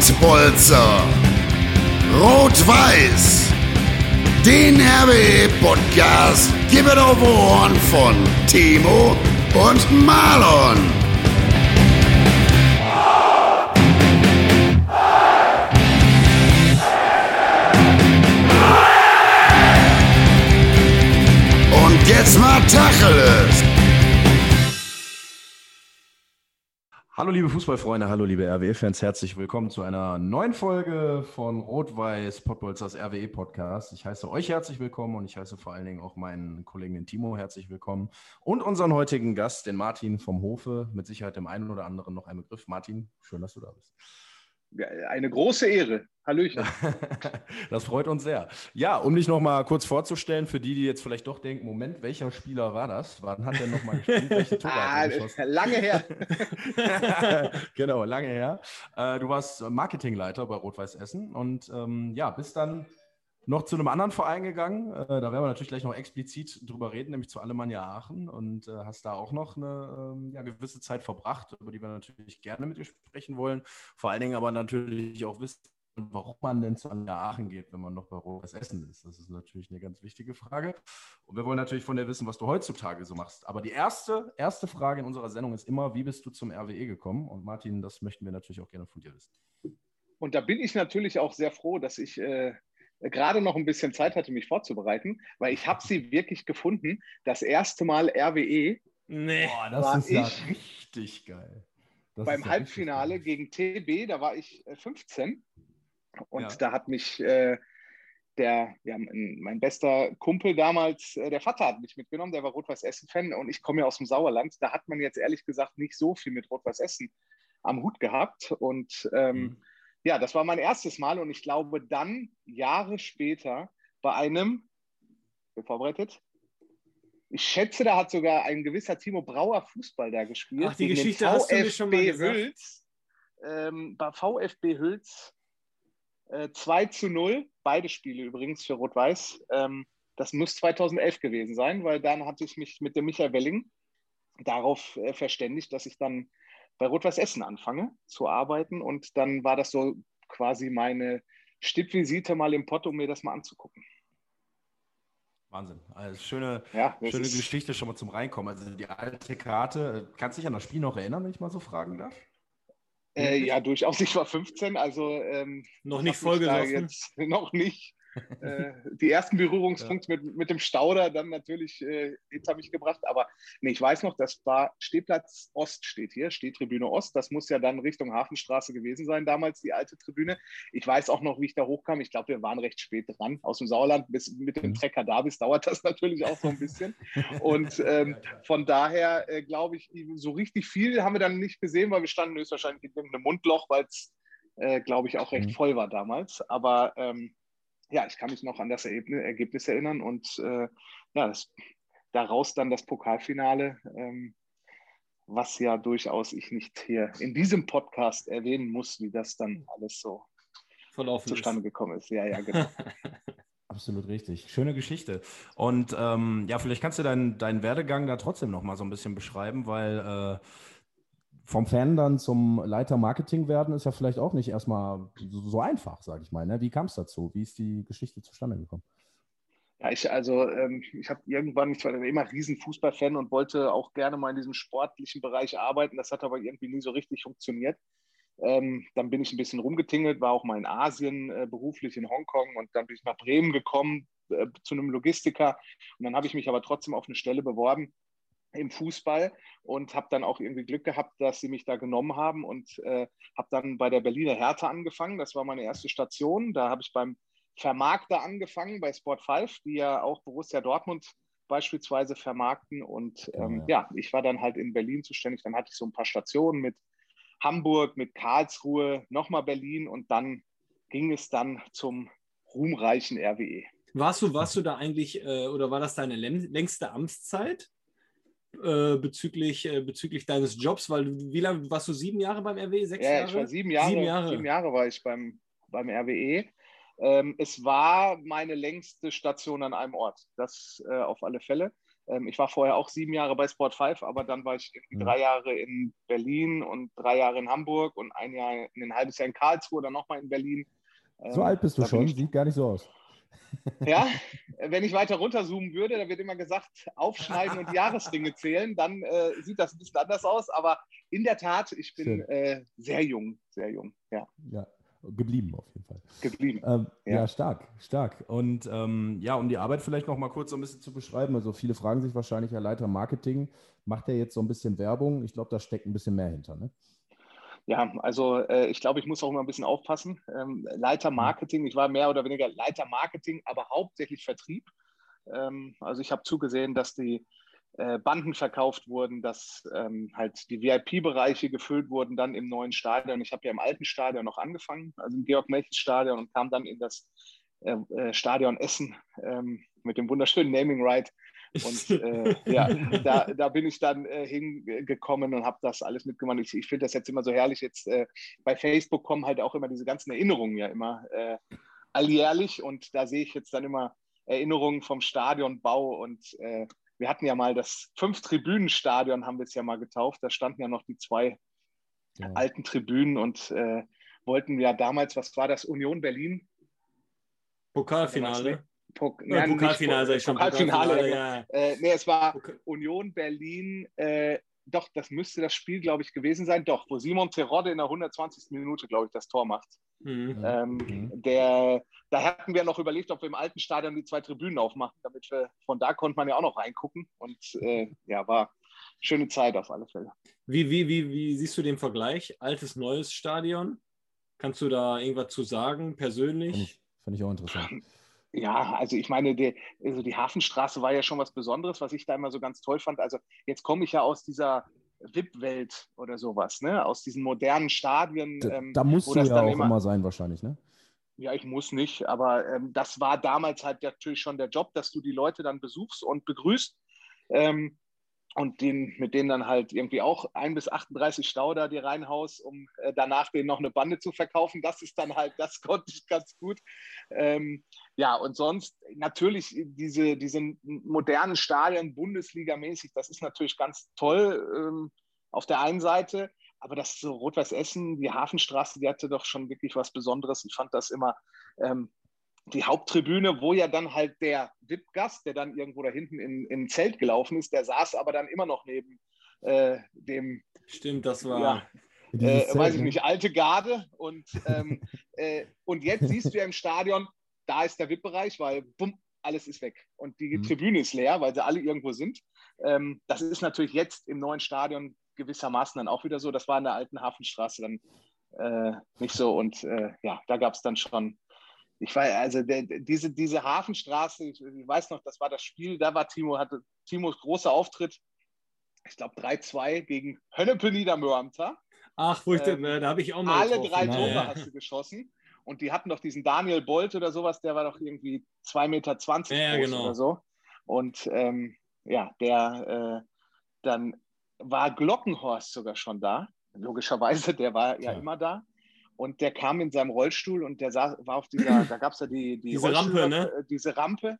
Pottbolzer. Rot-Weiß. Den RWE-Podcast es auf Ohren von Timo und Marlon. Und jetzt mal Tacheles. Hallo liebe Fußballfreunde, hallo liebe RWE-Fans, herzlich willkommen zu einer neuen Folge von Rot-Weiß Pottbolzers RWE-Podcast. Ich heiße euch herzlich willkommen und ich heiße vor allen Dingen auch meinen Kollegen den Timo herzlich willkommen und unseren heutigen Gast, den Martin vom Hofe, mit Sicherheit dem einen oder anderen noch ein Begriff. Martin, schön, dass du da bist. Eine große Ehre. Hallöchen. das freut uns sehr. Ja, um dich noch mal kurz vorzustellen, für die, die jetzt vielleicht doch denken, Moment, welcher Spieler war das? Wann hat der noch mal gespielt? Welche Tore ah, Lange her. genau, lange her. Äh, du warst Marketingleiter bei Rot-Weiß Essen und ähm, ja, bist dann noch zu einem anderen Verein gegangen. Äh, da werden wir natürlich gleich noch explizit drüber reden, nämlich zu Alemannia Aachen. Und äh, hast da auch noch eine ähm, ja, gewisse Zeit verbracht, über die wir natürlich gerne mit dir sprechen wollen. Vor allen Dingen aber natürlich auch wissen, warum man denn zu Alemannia Aachen geht, wenn man noch bei Rotes Essen ist. Das ist natürlich eine ganz wichtige Frage. Und wir wollen natürlich von dir wissen, was du heutzutage so machst. Aber die erste, erste Frage in unserer Sendung ist immer, wie bist du zum RWE gekommen? Und Martin, das möchten wir natürlich auch gerne von dir wissen. Und da bin ich natürlich auch sehr froh, dass ich äh, gerade noch ein bisschen Zeit hatte, mich vorzubereiten, weil ich habe sie wirklich gefunden. Das erste Mal RWE. Nee, Boah, das ist ja richtig geil. Das beim ja Halbfinale gegen TB, da war ich 15 äh, und ja. da hat mich äh, der, ja, mein bester Kumpel damals, äh, der Vater hat mich mitgenommen, der war Rot-Weiß Essen-Fan und ich komme ja aus dem Sauerland. Da hat man jetzt ehrlich gesagt nicht so viel mit Rot-Weiß Essen am Hut gehabt und ähm, mhm ja, das war mein erstes Mal und ich glaube dann Jahre später bei einem, bin vorbereitet, ich schätze, da hat sogar ein gewisser Timo Brauer Fußball da gespielt. Ach, die Geschichte hast du mir schon mal gesagt. Hülz, ähm, bei VfB Hülz äh, 2 zu 0, beide Spiele übrigens für Rot-Weiß. Ähm, das muss 2011 gewesen sein, weil dann hatte ich mich mit dem Michael Welling darauf äh, verständigt, dass ich dann bei Rot-Weiß Essen anfange zu arbeiten. Und dann war das so quasi meine Stippvisite mal im Pott, um mir das mal anzugucken. Wahnsinn. Also schöne, ja, schöne Geschichte schon mal zum Reinkommen. Also die alte Karte. Kannst du dich an das Spiel noch erinnern, wenn ich mal so fragen darf? Äh, ja, durchaus. Ich war 15, also ähm, noch nicht vollgesoffen. Noch nicht. Äh, die ersten Berührungspunkte ja. mit, mit dem Stauder dann natürlich äh, hinter mich gebracht. Aber nee, ich weiß noch, das war Stehplatz Ost steht hier, Stehtribüne Ost. Das muss ja dann Richtung Hafenstraße gewesen sein, damals die alte Tribüne. Ich weiß auch noch, wie ich da hochkam. Ich glaube, wir waren recht spät dran. Aus dem Sauerland bis mit dem mhm. Trecker da bis dauert das natürlich auch so ein bisschen. Und ähm, von daher äh, glaube ich, so richtig viel haben wir dann nicht gesehen, weil wir standen höchstwahrscheinlich in einem Mundloch, weil es, äh, glaube ich, auch recht mhm. voll war damals. Aber ähm, ja, ich kann mich noch an das Ergebnis erinnern und äh, ja, das, daraus dann das Pokalfinale, ähm, was ja durchaus ich nicht hier in diesem Podcast erwähnen muss, wie das dann alles so Verlaufen zustande ist. gekommen ist. Ja, ja, genau. Absolut richtig. Schöne Geschichte. Und ähm, ja, vielleicht kannst du deinen, deinen Werdegang da trotzdem noch mal so ein bisschen beschreiben, weil äh, vom Fan dann zum Leiter Marketing werden, ist ja vielleicht auch nicht erstmal so, einfach, sage ich mal. Ne? Wie kam es dazu? Wie ist die Geschichte zustande gekommen? Ja, ich also ähm, ich habe irgendwann, ich war immer riesen Fußballfan und wollte auch gerne mal in diesem sportlichen Bereich arbeiten. Das hat aber irgendwie nie so richtig funktioniert. Ähm, dann bin ich ein bisschen rumgetingelt, war auch mal in Asien äh, beruflich in Hongkong und dann bin ich nach Bremen gekommen äh, zu einem Logistiker und dann habe ich mich aber trotzdem auf eine Stelle beworben, im Fußball und habe dann auch irgendwie Glück gehabt, dass sie mich da genommen haben und äh, habe dann bei der Berliner Hertha angefangen. Das war meine erste Station. Da habe ich beim Vermarkter angefangen, bei Sport 5, die ja auch Borussia Dortmund beispielsweise vermarkten. Und ähm, ja. ja, ich war dann halt in Berlin zuständig. Dann hatte ich so ein paar Stationen mit Hamburg, mit Karlsruhe, nochmal Berlin und dann ging es dann zum ruhmreichen RWE. Warst du, warst du da eigentlich, äh, oder war das deine längste Amtszeit? Äh, bezüglich, äh, bezüglich deines Jobs, weil du, wie lange warst du sieben Jahre beim RWE? Sechs ja, Jahre? ich war sieben Jahre, sieben Jahre. Sieben Jahre war ich beim, beim RWE. Ähm, es war meine längste Station an einem Ort, das äh, auf alle Fälle. Ähm, ich war vorher auch sieben Jahre bei Sport 5, aber dann war ich Mhm. drei Jahre in Berlin und drei Jahre in Hamburg und ein Jahr, ein halbes Jahr in Karlsruhe, dann nochmal in Berlin. So Ähm, alt bist du schon, ich- sieht gar nicht so aus. Ja, wenn ich weiter runterzoomen würde, da wird immer gesagt, aufschneiden und Jahresringe zählen, dann äh, sieht das ein bisschen anders aus. Aber in der Tat, ich bin äh, sehr jung, sehr jung, ja, Ja, geblieben auf jeden Fall. geblieben. Ähm, ja. Ja. stark, stark. Und ähm, ja, um die Arbeit vielleicht noch mal kurz so ein bisschen zu beschreiben. Also viele fragen sich wahrscheinlich, Herr Leiter Marketing, macht er jetzt so ein bisschen Werbung? Ich glaube, da steckt ein bisschen mehr hinter. Ne? Ja, also äh, ich glaube, ich muss auch immer ein bisschen aufpassen. Ähm, Leiter Marketing, ich war mehr oder weniger Leiter Marketing, aber hauptsächlich Vertrieb. Ähm, also ich habe zugesehen, dass die äh, Banden verkauft wurden, dass ähm, halt die VIP-Bereiche gefüllt wurden dann im neuen Stadion. Ich habe ja im alten Stadion noch angefangen, also im Georg-Melchens-Stadion und kam dann in das äh, äh, Stadion Essen ähm, mit dem wunderschönen Naming Right. Und äh, ja, da, da bin ich dann äh, hingekommen und habe das alles mitgemacht. Ich, ich finde das jetzt immer so herrlich. Jetzt äh, bei Facebook kommen halt auch immer diese ganzen Erinnerungen ja immer äh, alljährlich und da sehe ich jetzt dann immer Erinnerungen vom Stadionbau und äh, wir hatten ja mal das Fünf-Tribünen-Stadion, haben wir es ja mal getauft. Da standen ja noch die zwei Genau. alten Tribünen und äh, wollten ja damals, was war das, Union Berlin? Pokalfinale. Pok Ja, Pokalfinale, sag ich schon. Pokalfinale, ja. ja. Äh, nee, es war Okay. Union Berlin, äh, doch, das müsste das Spiel, glaube ich, gewesen sein. Doch, wo Simon Terodde in der 120. Minute, glaube ich, das Tor macht. Mhm. Ähm, Mhm. der, da hatten wir noch überlegt, ob wir im alten Stadion die zwei Tribünen aufmachen, damit wir, von da konnte man ja auch noch reingucken. Und äh, ja, war schöne Zeit auf alle Fälle. Wie, wie, wie, wie siehst du den Vergleich? Altes, neues Stadion? Kannst du da irgendwas zu sagen, Fand persönlich? ich, fand ich auch interessant. Ja, also ich meine, die, also die Hafenstraße war ja schon was Besonderes, was ich da immer so ganz toll fand. Also jetzt komme ich ja aus dieser VIP-Welt oder sowas, ne? aus diesen modernen Stadien. Da, ähm, da musst du das ja dann auch immer- immer, sein, wahrscheinlich, ne? Ja, ich muss nicht, aber ähm, das war damals halt natürlich schon der Job, dass du die Leute dann besuchst und begrüßt ähm, und den, mit denen dann halt irgendwie auch ein bis 38 Stauder dir reinhaust, um äh, danach denen noch eine Bande zu verkaufen. Das ist dann halt, das konnte ich ganz gut. Ähm, ja, und sonst natürlich diese, diese modernen Stadien, Bundesliga-mäßig, das ist natürlich ganz toll ähm, auf der einen Seite. Aber das so Rot-Weiß Essen, die Hafenstraße, die hatte doch schon wirklich was Besonderes. Ich fand das immer ähm, die Haupttribüne, wo ja dann halt der VIP-Gast, der dann irgendwo da hinten in, in ein Zelt gelaufen ist, der saß aber dann immer noch neben äh, dem, Stimmt, das war. ja, äh, Zelt, weiß ich ne? nicht, alte Garde. Und, ähm, äh, und jetzt siehst du ja im Stadion, da ist der VIP-Bereich, weil bumm, alles ist weg. Und die Mhm. Tribüne ist leer, weil sie alle irgendwo sind. Ähm, das ist natürlich jetzt im neuen Stadion gewissermaßen dann auch wieder so. Das war in der alten Hafenstraße dann äh, nicht so. Und äh, ja, da gab es dann schon. Ich weiß, also der, diese, diese Hafenstraße, ich, ich weiß noch, das war das Spiel, da war Timo, hatte Timos großer Auftritt, ich glaube 3-2 gegen Hönnepe Niedermörmter. Ach, wo ich Ähm, da, da habe ich auch mal. Alle getroffen. drei Ja, Tore ja. hast du geschossen. Und die hatten doch diesen Daniel Bolt oder sowas, der war doch irgendwie 2,20 Meter Ja, ja, groß genau. oder so. Und ähm, ja, der äh, dann war Glockenhorst sogar schon da. Logischerweise, der war ja Klar. immer da. Und der kam in seinem Rollstuhl und der saß, war auf dieser, da gab es ja die, die Diese Rampe, ne? äh, Diese Rampe.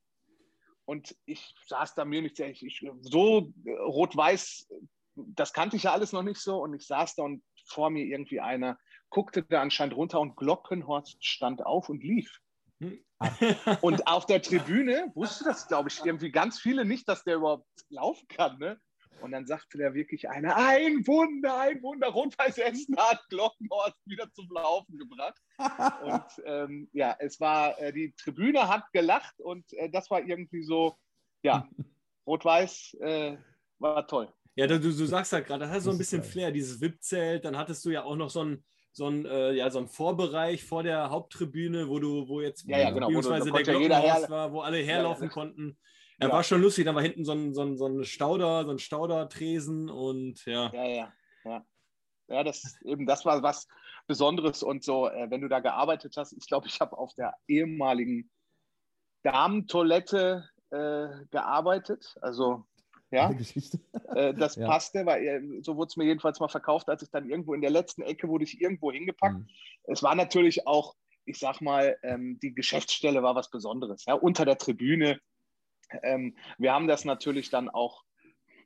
Und ich saß da mir nicht, ich, ich, so äh, rot-weiß, das kannte ich ja alles noch nicht so. Und ich saß da und vor mir irgendwie einer guckte da anscheinend runter und Glockenhorst stand auf und lief. Und auf der Tribüne wusste das, glaube ich, irgendwie ganz viele nicht, dass der überhaupt laufen kann. Ne? Und dann sagte der wirklich einer, ein Wunder, ein Wunder, Rot-Weiß Essen hat Glockenhorst wieder zum Laufen gebracht. Und ähm, ja, es war, äh, die Tribüne hat gelacht und äh, das war irgendwie so, ja, Rot-Weiß äh, war toll. Ja, du, du sagst halt gerade, das hat so ein bisschen. Flair, dieses VIP-Zelt. Dann hattest du ja auch noch so ein, so ein, äh, ja, so ein Vorbereich vor der Haupttribüne, wo du, wo jetzt Ja, ja, genau, wo du- beziehungsweise da der ja her- war, wo alle ja, herlaufen ja. konnten. Ja, war schon lustig. Dann war hinten so ein, so ein, so ein Stauder, so ein Staudertresen und ja. Ja, ja, ja. Ja, das eben, das war was Besonderes und so, äh, wenn du da gearbeitet hast, ich glaube, ich habe auf der ehemaligen Damentoilette äh, gearbeitet. Also ja, äh, das Ja. passte, weil äh, so wurde es mir jedenfalls mal verkauft, als ich dann irgendwo in der letzten Ecke wurde ich irgendwo hingepackt. Mhm. Es war natürlich auch, ich sag mal, ähm, die Geschäftsstelle war was Besonderes. Ja? Unter der Tribüne Ähm, wir haben das natürlich dann auch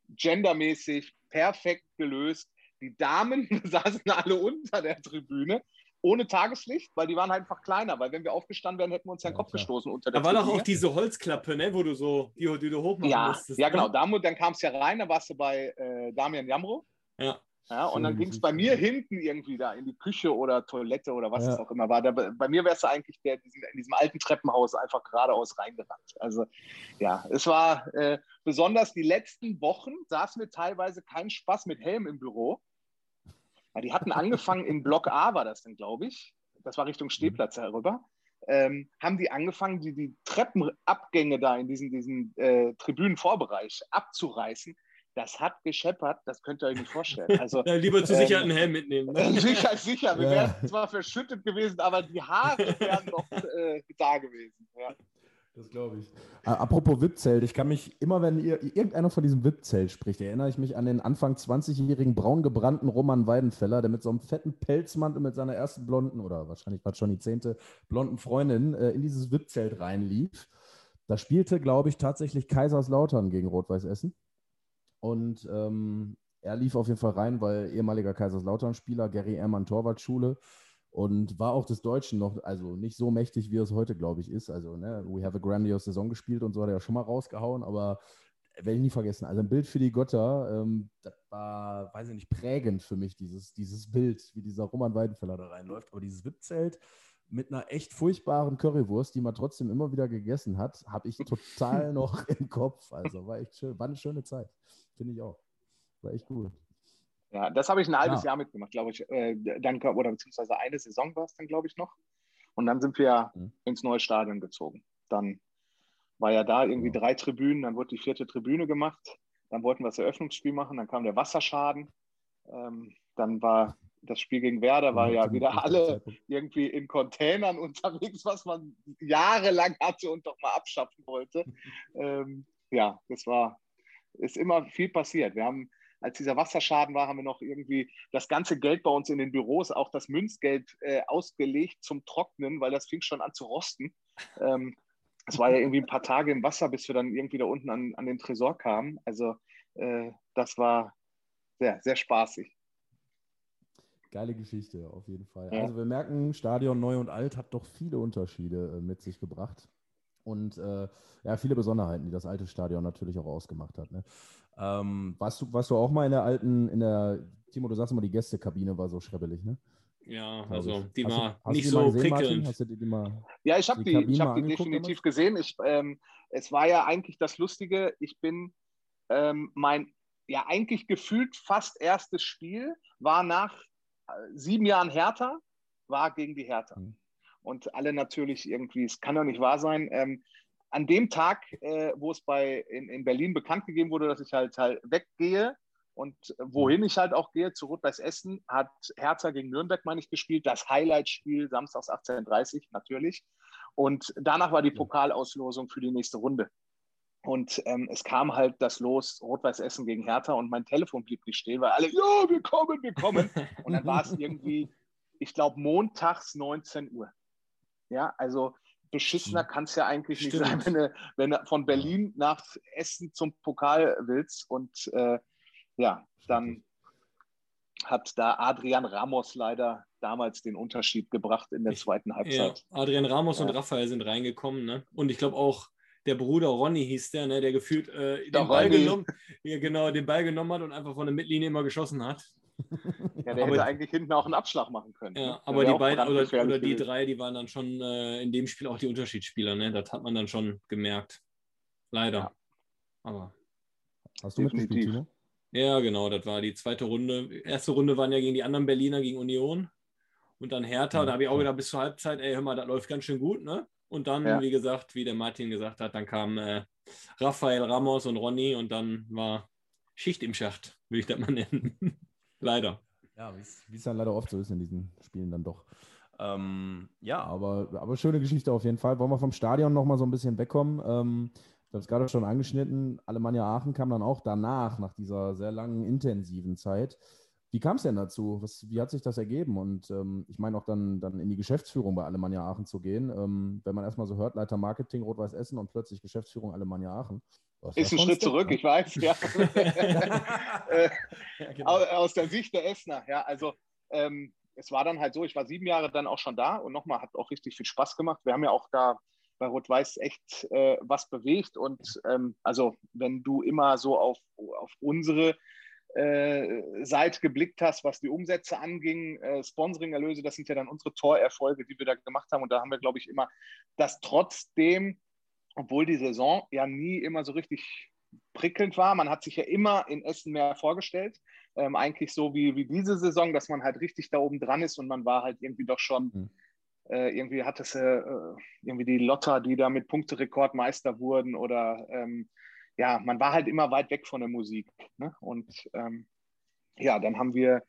gendermäßig perfekt gelöst. Die Damen saßen alle unter der Tribüne ohne Tageslicht, weil die waren halt einfach kleiner, weil wenn wir aufgestanden wären, hätten wir uns ja den Ja, Kopf klar. gestoßen unter der Da war doch auch diese Holzklappe, ne, wo du so, die, die du hochmachen ja, musstest. ja, ne? genau. Mu- dann kam es ja rein, da warst du bei äh, Damian Jamro. Ja. Ja, und dann ging es bei mir hinten irgendwie da in die Küche oder Toilette oder was Ja. es auch immer war. Da, bei mir wärst du eigentlich der, diesen, in diesem alten Treppenhaus einfach geradeaus reingerannt. Also ja, es war äh, besonders die letzten Wochen saßen wir teilweise keinen Spaß mit Helm im Büro. Ja, die hatten angefangen in Block A, war das dann, glaube ich. Das war Richtung Stehplatz herüber. Ähm, haben die angefangen, die, die Treppenabgänge da in diesem, diesem äh, Tribünenvorbereich abzureißen. Das hat gescheppert, das könnt ihr euch nicht vorstellen. Also Ja, lieber zur Ähm, Sicherheit einen Helm mitnehmen. Ne? Sicher, sicher. Wir Ja. wären zwar verschüttet gewesen, aber die Haare wären noch äh, da gewesen. Ja. Das glaube ich. Äh, Apropos VIP-Zelt, ich kann mich immer, wenn ihr irgendeiner von diesem VIP-Zelt spricht, erinnere ich mich an den Anfang 20-jährigen braun gebrannten Roman Weidenfeller, der mit so einem fetten Pelzmantel mit seiner ersten blonden oder wahrscheinlich war es schon die zehnte blonden Freundin äh, in dieses VIP-Zelt reinlief. Da spielte, glaube ich, tatsächlich Kaiserslautern gegen Rot-Weiß Essen. Und ähm, er lief auf jeden Fall rein, weil ehemaliger Kaiserslautern-Spieler, Gary Ehrmann Torwartschule und war auch des Deutschen noch, also nicht so mächtig, wie es heute, glaube ich, ist. Also, ne, we have a grandiose Saison gespielt und so hat er ja schon mal rausgehauen, aber werde ich nie vergessen. Also ein Bild für die Götter, ähm, das war, weiß ich nicht, prägend für mich, dieses, dieses Bild, wie dieser Roman Weidenfeller da reinläuft. Aber dieses VIP-Zelt mit einer echt furchtbaren Currywurst, die man trotzdem immer wieder gegessen hat, habe ich total noch im Kopf. Also war echt schön, war eine schöne Zeit. Finde ich auch. War echt gut. Ja, das habe ich ein halbes Ja. Jahr mitgemacht, glaube ich. Äh, dann, oder beziehungsweise eine Saison war es dann, glaube ich, noch. Und dann sind wir Mhm. ins neue Stadion gezogen. Dann war ja da irgendwie Ja. drei Tribünen, dann wurde die vierte Tribüne gemacht. Dann wollten wir das Eröffnungsspiel machen, dann kam der Wasserschaden. Ähm, dann war das Spiel gegen Werder, war ja wieder alle irgendwie in Containern unterwegs, was man jahrelang hatte und doch mal abschaffen wollte. ähm, ja, das war, ist immer viel passiert. Wir haben, als dieser Wasserschaden war, haben wir noch irgendwie das ganze Geld bei uns in den Büros, auch das Münzgeld, äh, ausgelegt zum Trocknen, weil das fing schon an zu rosten. Ähm, es war ja irgendwie ein paar Tage im Wasser, bis wir dann irgendwie da unten an, an den Tresor kamen. Also äh, das war sehr, sehr spaßig. Geile Geschichte, auf jeden Fall. Ja. Also wir merken, Stadion neu und alt hat doch viele Unterschiede äh, mit sich gebracht. Und äh, ja, viele Besonderheiten, die das alte Stadion natürlich auch ausgemacht hat. Ne? Ähm, warst, du, warst du auch mal in der alten, in der, Timo, du sagst immer, die Gästekabine war so schrebbelig, ne? Ja, also die war hast nicht die so prickelnd. Hast du die, die mal, Ja, ich habe Die die, ich hab die definitiv gesehen. Ich, ähm, es war ja eigentlich das Lustige, ich bin ähm, mein, ja eigentlich gefühlt fast erstes Spiel war nach sieben Jahren Hertha, war gegen die Hertha. Mhm. Und alle natürlich irgendwie, es kann doch nicht wahr sein. Ähm, an dem Tag, äh, wo es bei in, in Berlin bekannt gegeben wurde, dass ich halt, halt weggehe und äh, wohin ich halt auch gehe, zu Rot-Weiß Essen, hat Hertha gegen Nürnberg, meine ich, gespielt. Das Highlight-Spiel samstags 18.30 Uhr natürlich. Und danach war die Pokalauslosung für die nächste Runde. Und ähm, es kam halt das Los Rot-Weiß Essen gegen Hertha und mein Telefon blieb nicht stehen, weil alle, ja, wir kommen, wir kommen. Und dann war es irgendwie, ich glaube, montags 19 Uhr. Ja, also beschissener kann es ja eigentlich nicht Stimmt. sein, wenn du, wenn du von Berlin nach Essen zum Pokal willst. Und äh, ja, dann hat da Adrian Ramos leider damals den Unterschied gebracht in der zweiten Ja, Halbzeit. Adrian Ramos und Ja. Raphael sind reingekommen, ne? Und ich glaube auch der Bruder Ronny hieß der, ne? Der gefühlt äh, den Ball genommen, ja, genau, den Ball genommen hat und einfach von der Mittellinie immer geschossen hat. Ja, der Aber- hätte eigentlich hinten auch einen Abschlag machen können. Ja, ne? Aber die beiden oder, oder die drei, die waren dann schon äh, in dem Spiel auch die Unterschiedsspieler, ne? Das hat man dann schon gemerkt. Leider. Ja. Aber hast du mitgespielt. Timo? ja, genau, das war die zweite Runde. Erste Runde waren ja gegen die anderen Berliner, gegen Union. Und dann Hertha. Ja, da habe ich auch gedacht, bis zur Halbzeit, ey, hör mal, das läuft ganz schön gut, ne? Und dann, Ja. wie gesagt, wie der Martin gesagt hat, dann kam äh, Raphael Ramos und Ronny und dann war Schicht im Schacht, will ich das mal nennen. Leider. Ja, wie es dann leider oft so ist in diesen Spielen dann doch. Ähm, ja, aber, aber schöne Geschichte auf jeden Fall. Wollen wir vom Stadion nochmal so ein bisschen wegkommen? Ähm, ich habe es gerade schon angeschnitten. Alemannia Aachen kam dann auch danach, nach dieser sehr langen, intensiven Zeit. Wie kam es denn dazu? Was, wie hat sich das ergeben? Und ähm, ich meine auch dann, dann in die Geschäftsführung bei Alemannia Aachen zu gehen. Ähm, wenn man erstmal so hört, Leiter Marketing Rot-Weiß Essen und plötzlich Geschäftsführung Alemannia Aachen. Ist ein Schritt zurück, ne? ich weiß, ja. Äh, ja genau. Aus der Sicht der Essener, ja. Also ähm, es war dann halt so, ich war sieben Jahre dann auch schon da und nochmal hat auch richtig viel Spaß gemacht. Wir haben ja auch da bei Rot-Weiß echt äh, was bewegt. Und ähm, also wenn du immer so auf, auf unsere äh, Seite geblickt hast, was die Umsätze anging, äh, Sponsoring-Erlöse, das sind ja dann unsere Torerfolge, die wir da gemacht haben. Und da haben wir, glaube ich, immer, dass trotzdem, obwohl die Saison ja nie immer so richtig prickelnd war, man hat sich ja immer in Essen mehr vorgestellt. Ähm, eigentlich so wie, wie diese Saison, dass man halt richtig da oben dran ist und man war halt irgendwie doch schon. Mhm äh, irgendwie hat es äh, irgendwie die Lotter, die da mit Punkterekord Meister wurden oder ähm, ja, man war halt immer weit weg von der Musik. Ne? Und ähm, ja, dann haben wir,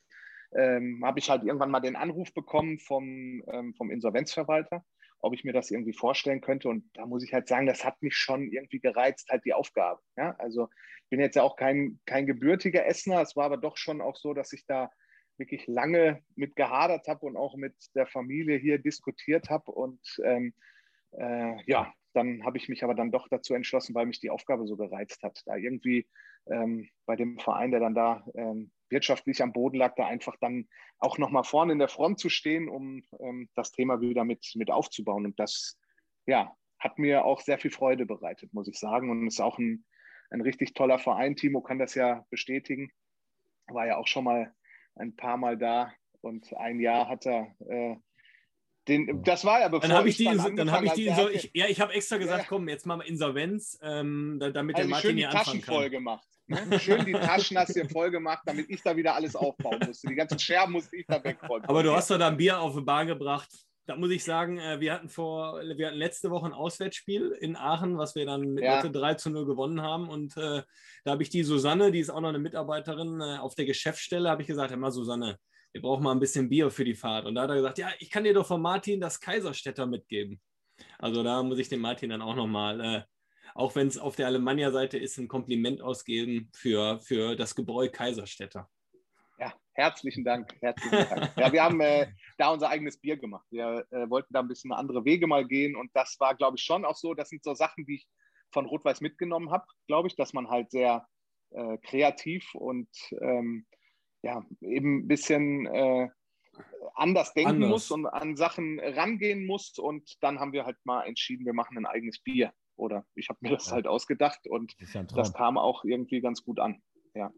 ähm, habe ich halt irgendwann mal den Anruf bekommen vom, ähm, vom Insolvenzverwalter, ob ich mir das irgendwie vorstellen könnte. Und da muss ich halt sagen, das hat mich schon irgendwie gereizt, halt die Aufgabe. Ja? Also ich bin jetzt ja auch kein, kein gebürtiger Essener, es war aber doch schon auch so, dass ich da wirklich lange mit gehadert habe und auch mit der Familie hier diskutiert habe. Und ähm, äh, ja, dann habe ich mich aber dann doch dazu entschlossen, weil mich die Aufgabe so gereizt hat, da irgendwie ähm, bei dem Verein, der dann da ähm, wirtschaftlich am Boden lag, da einfach dann auch nochmal vorne in der Front zu stehen, um ähm, das Thema wieder mit, mit aufzubauen. Und das, ja, hat mir auch sehr viel Freude bereitet, muss ich sagen. Und ist auch ein, ein richtig toller Verein. Timo kann das ja bestätigen. War ja auch schon mal ein paar Mal da und ein Jahr hat er. Äh, den, das war ja bevor dann habe ich die, dann, dann habe ich die, so, ich, ja, ich habe extra gesagt, ja. komm, jetzt machen wir Insolvenz, ähm, damit also der Martin schön die Taschen voll gemacht. Ne? Schön die Taschen hast du voll gemacht, damit ich da wieder alles aufbauen musste. Die ganzen Scherben musste ich da wegräumen. Aber du hast doch da ein Bier auf die Bar gebracht. Da muss ich sagen, äh, wir hatten vor, wir hatten letzte Woche ein Auswärtsspiel in Aachen, was wir dann mit ja. 3 zu 0 gewonnen haben. Und äh, da habe ich die Susanne, die ist auch noch eine Mitarbeiterin äh, auf der Geschäftsstelle, habe ich gesagt, immer Susanne, wir brauchen mal ein bisschen Bier für die Fahrt. Und da hat er gesagt, ja, ich kann dir doch von Martin das Kaiserstädter mitgeben. Also da muss ich dem Martin dann auch nochmal, äh, auch wenn es auf der Alemannia-Seite ist, ein Kompliment ausgeben für, für das Gebräu Kaiserstädter. Ja, herzlichen Dank. Herzlichen Dank. Ja, wir haben äh, da unser eigenes Bier gemacht. Wir äh, wollten da ein bisschen andere Wege mal gehen und das war, glaube ich, schon auch so. Das sind so Sachen, die ich von Rot-Weiß mitgenommen habe, glaube ich, dass man halt sehr äh, kreativ und ähm, ja, eben ein bisschen äh, anders denken anders. muss und an Sachen rangehen muss. Und dann haben wir halt mal entschieden, wir machen ein eigenes Bier. Oder ich habe mir das ja. halt ausgedacht und das, ja das kam auch irgendwie ganz gut an. Ja.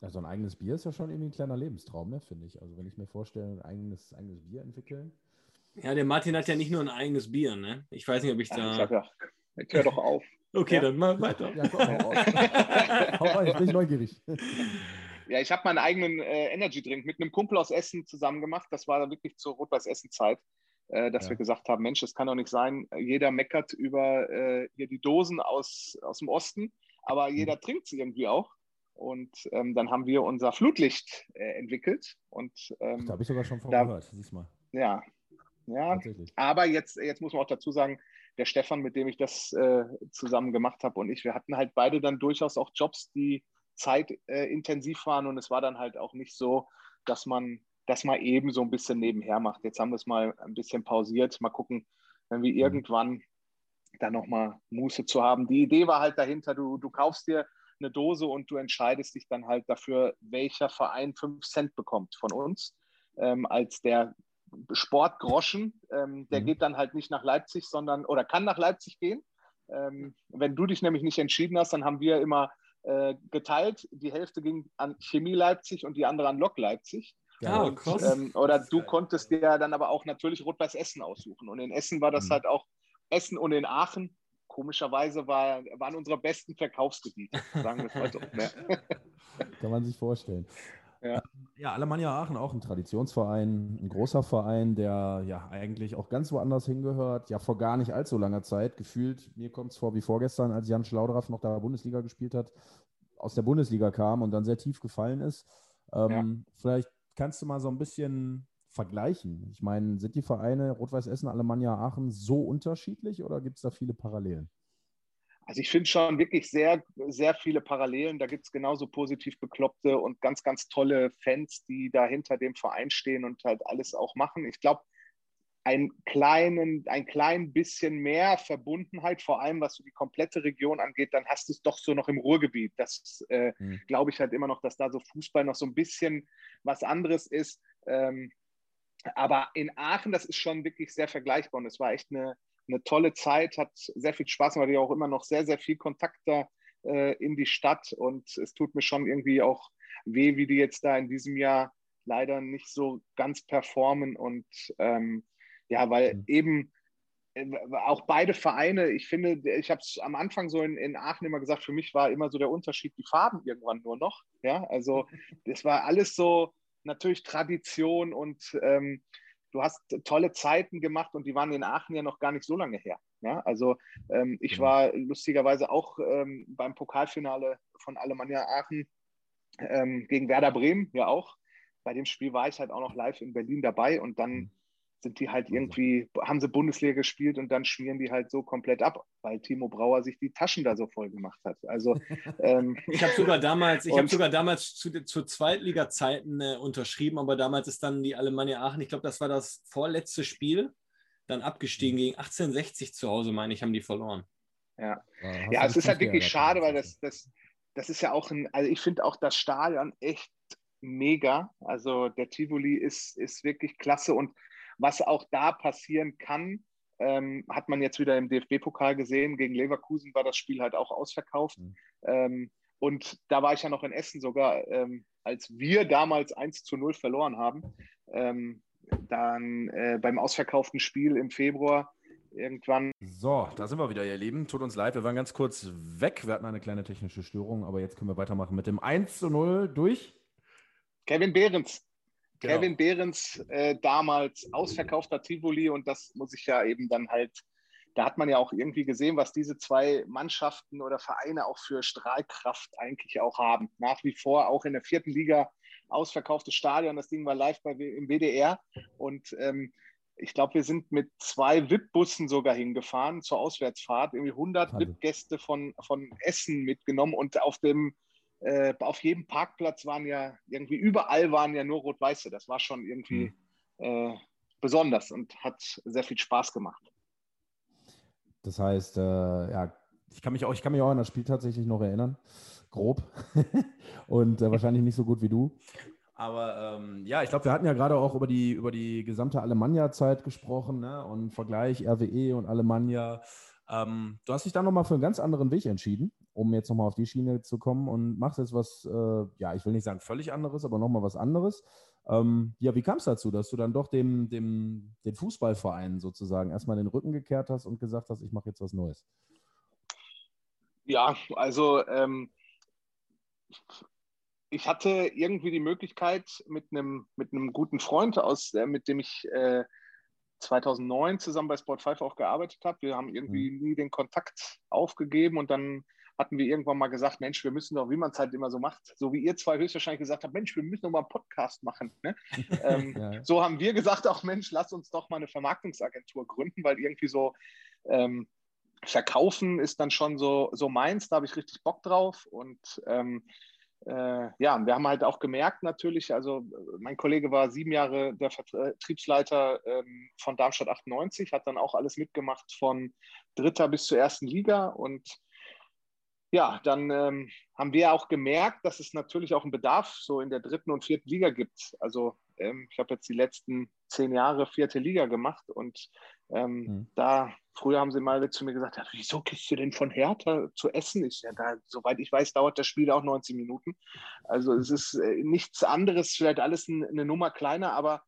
Also ein eigenes Bier ist ja schon irgendwie ein kleiner Lebenstraum, ne, finde ich. Also wenn ich mir vorstelle, ein eigenes, eigenes Bier entwickeln. Ja, der Martin hat ja nicht nur ein eigenes Bier, ne? Ich weiß nicht, ob ich da. Ja, ich, ja, ich hör doch auf. Okay, ja. dann mal weiter. Ja, komm, hau rein, ich bin neugierig. Ja, ich habe meinen eigenen äh, Energy Drink mit einem Kumpel aus Essen zusammen gemacht. Das war dann wirklich zur Rot-Weiß-Essen-Zeit, äh, dass ja. wir gesagt haben: Mensch, das kann doch nicht sein. Jeder meckert über äh, hier die Dosen aus, aus dem Osten, aber jeder mhm. trinkt sie irgendwie auch. Und ähm, dann haben wir unser Flutlicht äh, entwickelt. Und, ähm, da habe ich sogar schon von da, gehört, siehst mal. Ja, ja. Aber jetzt, jetzt muss man auch dazu sagen, der Stefan, mit dem ich das äh, zusammen gemacht habe, und ich, wir hatten halt beide dann durchaus auch Jobs, die zeitintensiv waren. Und es war dann halt auch nicht so, dass man das mal eben so ein bisschen nebenher macht. Jetzt haben wir es mal ein bisschen pausiert. Mal gucken, wenn wir mhm. irgendwann dann nochmal Muße zu haben. Die Idee war halt dahinter, du, du kaufst dir eine Dose und du entscheidest dich dann halt dafür, welcher Verein 5 Cent bekommt von uns. Ähm, als der Sportgroschen, ähm, der mhm. geht dann halt nicht nach Leipzig, sondern oder kann nach Leipzig gehen. Ähm, wenn du dich nämlich nicht entschieden hast, dann haben wir immer äh, geteilt. Die Hälfte ging an Chemie Leipzig und die andere an Lok Leipzig. Ja, und, ähm, oder du konntest dir dann aber auch natürlich Rot-Weiß Essen aussuchen. Und in Essen war das mhm. halt auch Essen und in Aachen komischerweise war, waren unsere besten Verkaufsgebiete, sagen wir es mal so. Ne? Kann man sich vorstellen. Ja. Ja, Alemannia Aachen auch ein Traditionsverein, ein großer Verein, der ja eigentlich auch ganz woanders hingehört. Ja, vor gar nicht allzu langer Zeit. Gefühlt, mir kommt es vor wie vorgestern, als Jan Schlaudraff noch da Bundesliga gespielt hat, aus der Bundesliga kam und dann sehr tief gefallen ist. Ähm, ja. Vielleicht kannst du mal so ein bisschen vergleichen? Ich meine, sind die Vereine Rot-Weiß Essen, Alemannia Aachen so unterschiedlich oder gibt es da viele Parallelen? Also ich finde schon wirklich sehr, sehr viele Parallelen. Da gibt es genauso positiv Bekloppte und ganz, ganz tolle Fans, die da hinter dem Verein stehen und halt alles auch machen. Ich glaube, ein, kleinen, ein klein bisschen mehr Verbundenheit, vor allem was so die komplette Region angeht, dann hast du es doch so noch im Ruhrgebiet. Das äh, mhm. glaube ich halt immer noch, dass da so Fußball noch so ein bisschen was anderes ist. Ähm, aber in Aachen, das ist schon wirklich sehr vergleichbar und es war echt eine, eine tolle Zeit, hat sehr viel Spaß gemacht, ich auch immer noch sehr, sehr viel Kontakt da äh, in die Stadt und es tut mir schon irgendwie auch weh, wie die jetzt da in diesem Jahr leider nicht so ganz performen und ähm, ja, weil mhm. eben äh, auch beide Vereine, ich finde, ich habe es am Anfang so in, in, Aachen immer gesagt, für mich war immer so der Unterschied die Farben irgendwann nur noch. Ja, also das war alles so natürlich Tradition und ähm, du hast tolle Zeiten gemacht und die waren in Aachen ja noch gar nicht so lange her. Ja, also ähm, ich genau. war lustigerweise auch ähm, beim Pokalfinale von Alemannia Aachen ähm, gegen Werder Bremen, ja auch. Bei dem Spiel war ich halt auch noch live in Berlin dabei und dann mhm sind die halt irgendwie, haben sie Bundesliga gespielt und dann schmieren die halt so komplett ab, weil Timo Brauer sich die Taschen da so voll gemacht hat. Also ähm, ich habe sogar damals, ich habe sogar damals zu, zu Zweitliga-Zeiten äh, unterschrieben, aber damals ist dann die Alemannia Aachen, ich glaube, das war das vorletzte Spiel, dann abgestiegen gegen 1860 zu Hause, meine ich, haben die verloren. Ja, ja, ja es ist halt wirklich schade, weil das, das, das ist ja auch ein, also ich finde auch das Stadion echt mega. Also der Tivoli ist, ist wirklich klasse und was auch da passieren kann, ähm, hat man jetzt wieder im DFB-Pokal gesehen. Gegen Leverkusen war das Spiel halt auch ausverkauft. Mhm. Ähm, und da war ich ja noch in Essen sogar, ähm, als wir damals 1 zu 0 verloren haben. Ähm, dann äh, beim ausverkauften Spiel im Februar irgendwann. So, da sind wir wieder, ihr Lieben. Tut uns leid, wir waren ganz kurz weg. Wir hatten eine kleine technische Störung, aber jetzt können wir weitermachen mit dem 1 zu 0 durch. Kevin Behrens. Genau. Kevin Behrens äh, damals ausverkaufter Tivoli und das muss ich ja eben dann halt, da hat man ja auch irgendwie gesehen, was diese zwei Mannschaften oder Vereine auch für Strahlkraft eigentlich auch haben. Nach wie vor auch in der vierten Liga ausverkauftes Stadion, das Ding war live bei, im WDR und ähm, ich glaube, wir sind mit zwei VIP-Bussen sogar hingefahren zur Auswärtsfahrt, irgendwie 100 VIP-Gäste von, von Essen mitgenommen und auf dem äh, auf jedem Parkplatz waren ja irgendwie überall waren ja nur rot-weiße. Das war schon irgendwie mhm. äh, besonders und hat sehr viel Spaß gemacht. Das heißt, äh, ja, ich kann mich auch, ich kann mich auch an das Spiel tatsächlich noch erinnern, grob und äh, wahrscheinlich nicht so gut wie du. Aber ähm, ja, ich glaube, wir hatten ja gerade auch über die, über die gesamte Alemannia-Zeit gesprochen ne? und Vergleich RWE und Alemannia. Ähm, du hast dich dann nochmal für einen ganz anderen Weg entschieden um jetzt nochmal auf die Schiene zu kommen und machst jetzt was, äh, ja, ich will nicht sagen völlig anderes, aber nochmal was anderes. Ähm, ja, wie kam es dazu, dass du dann doch dem, dem, den Fußballverein sozusagen erstmal den Rücken gekehrt hast und gesagt hast, ich mache jetzt was Neues? Ja, also ähm, ich hatte irgendwie die Möglichkeit mit einem mit einem guten Freund aus, äh, mit dem ich äh, 2009 zusammen bei Sport 5 auch gearbeitet habe. Wir haben irgendwie mhm. nie den Kontakt aufgegeben und dann hatten wir irgendwann mal gesagt, Mensch, wir müssen doch, wie man es halt immer so macht, so wie ihr zwei höchstwahrscheinlich gesagt habt, Mensch, wir müssen doch mal einen Podcast machen. Ne? ähm, ja. So haben wir gesagt, auch Mensch, lass uns doch mal eine Vermarktungsagentur gründen, weil irgendwie so ähm, verkaufen ist dann schon so, so meins, da habe ich richtig Bock drauf und ähm, äh, ja, wir haben halt auch gemerkt natürlich, also mein Kollege war sieben Jahre der Vertriebsleiter ähm, von Darmstadt 98, hat dann auch alles mitgemacht von dritter bis zur ersten Liga und ja, dann ähm, haben wir auch gemerkt, dass es natürlich auch einen Bedarf so in der dritten und vierten Liga gibt. Also ähm, ich habe jetzt die letzten zehn Jahre vierte Liga gemacht und ähm, mhm. da früher haben sie mal zu mir gesagt, ja, wieso gehst du denn von Hertha zu Essen? Ist ja da, soweit ich weiß, dauert das Spiel auch 90 Minuten. Also es ist äh, nichts anderes, vielleicht alles ein, eine Nummer kleiner, aber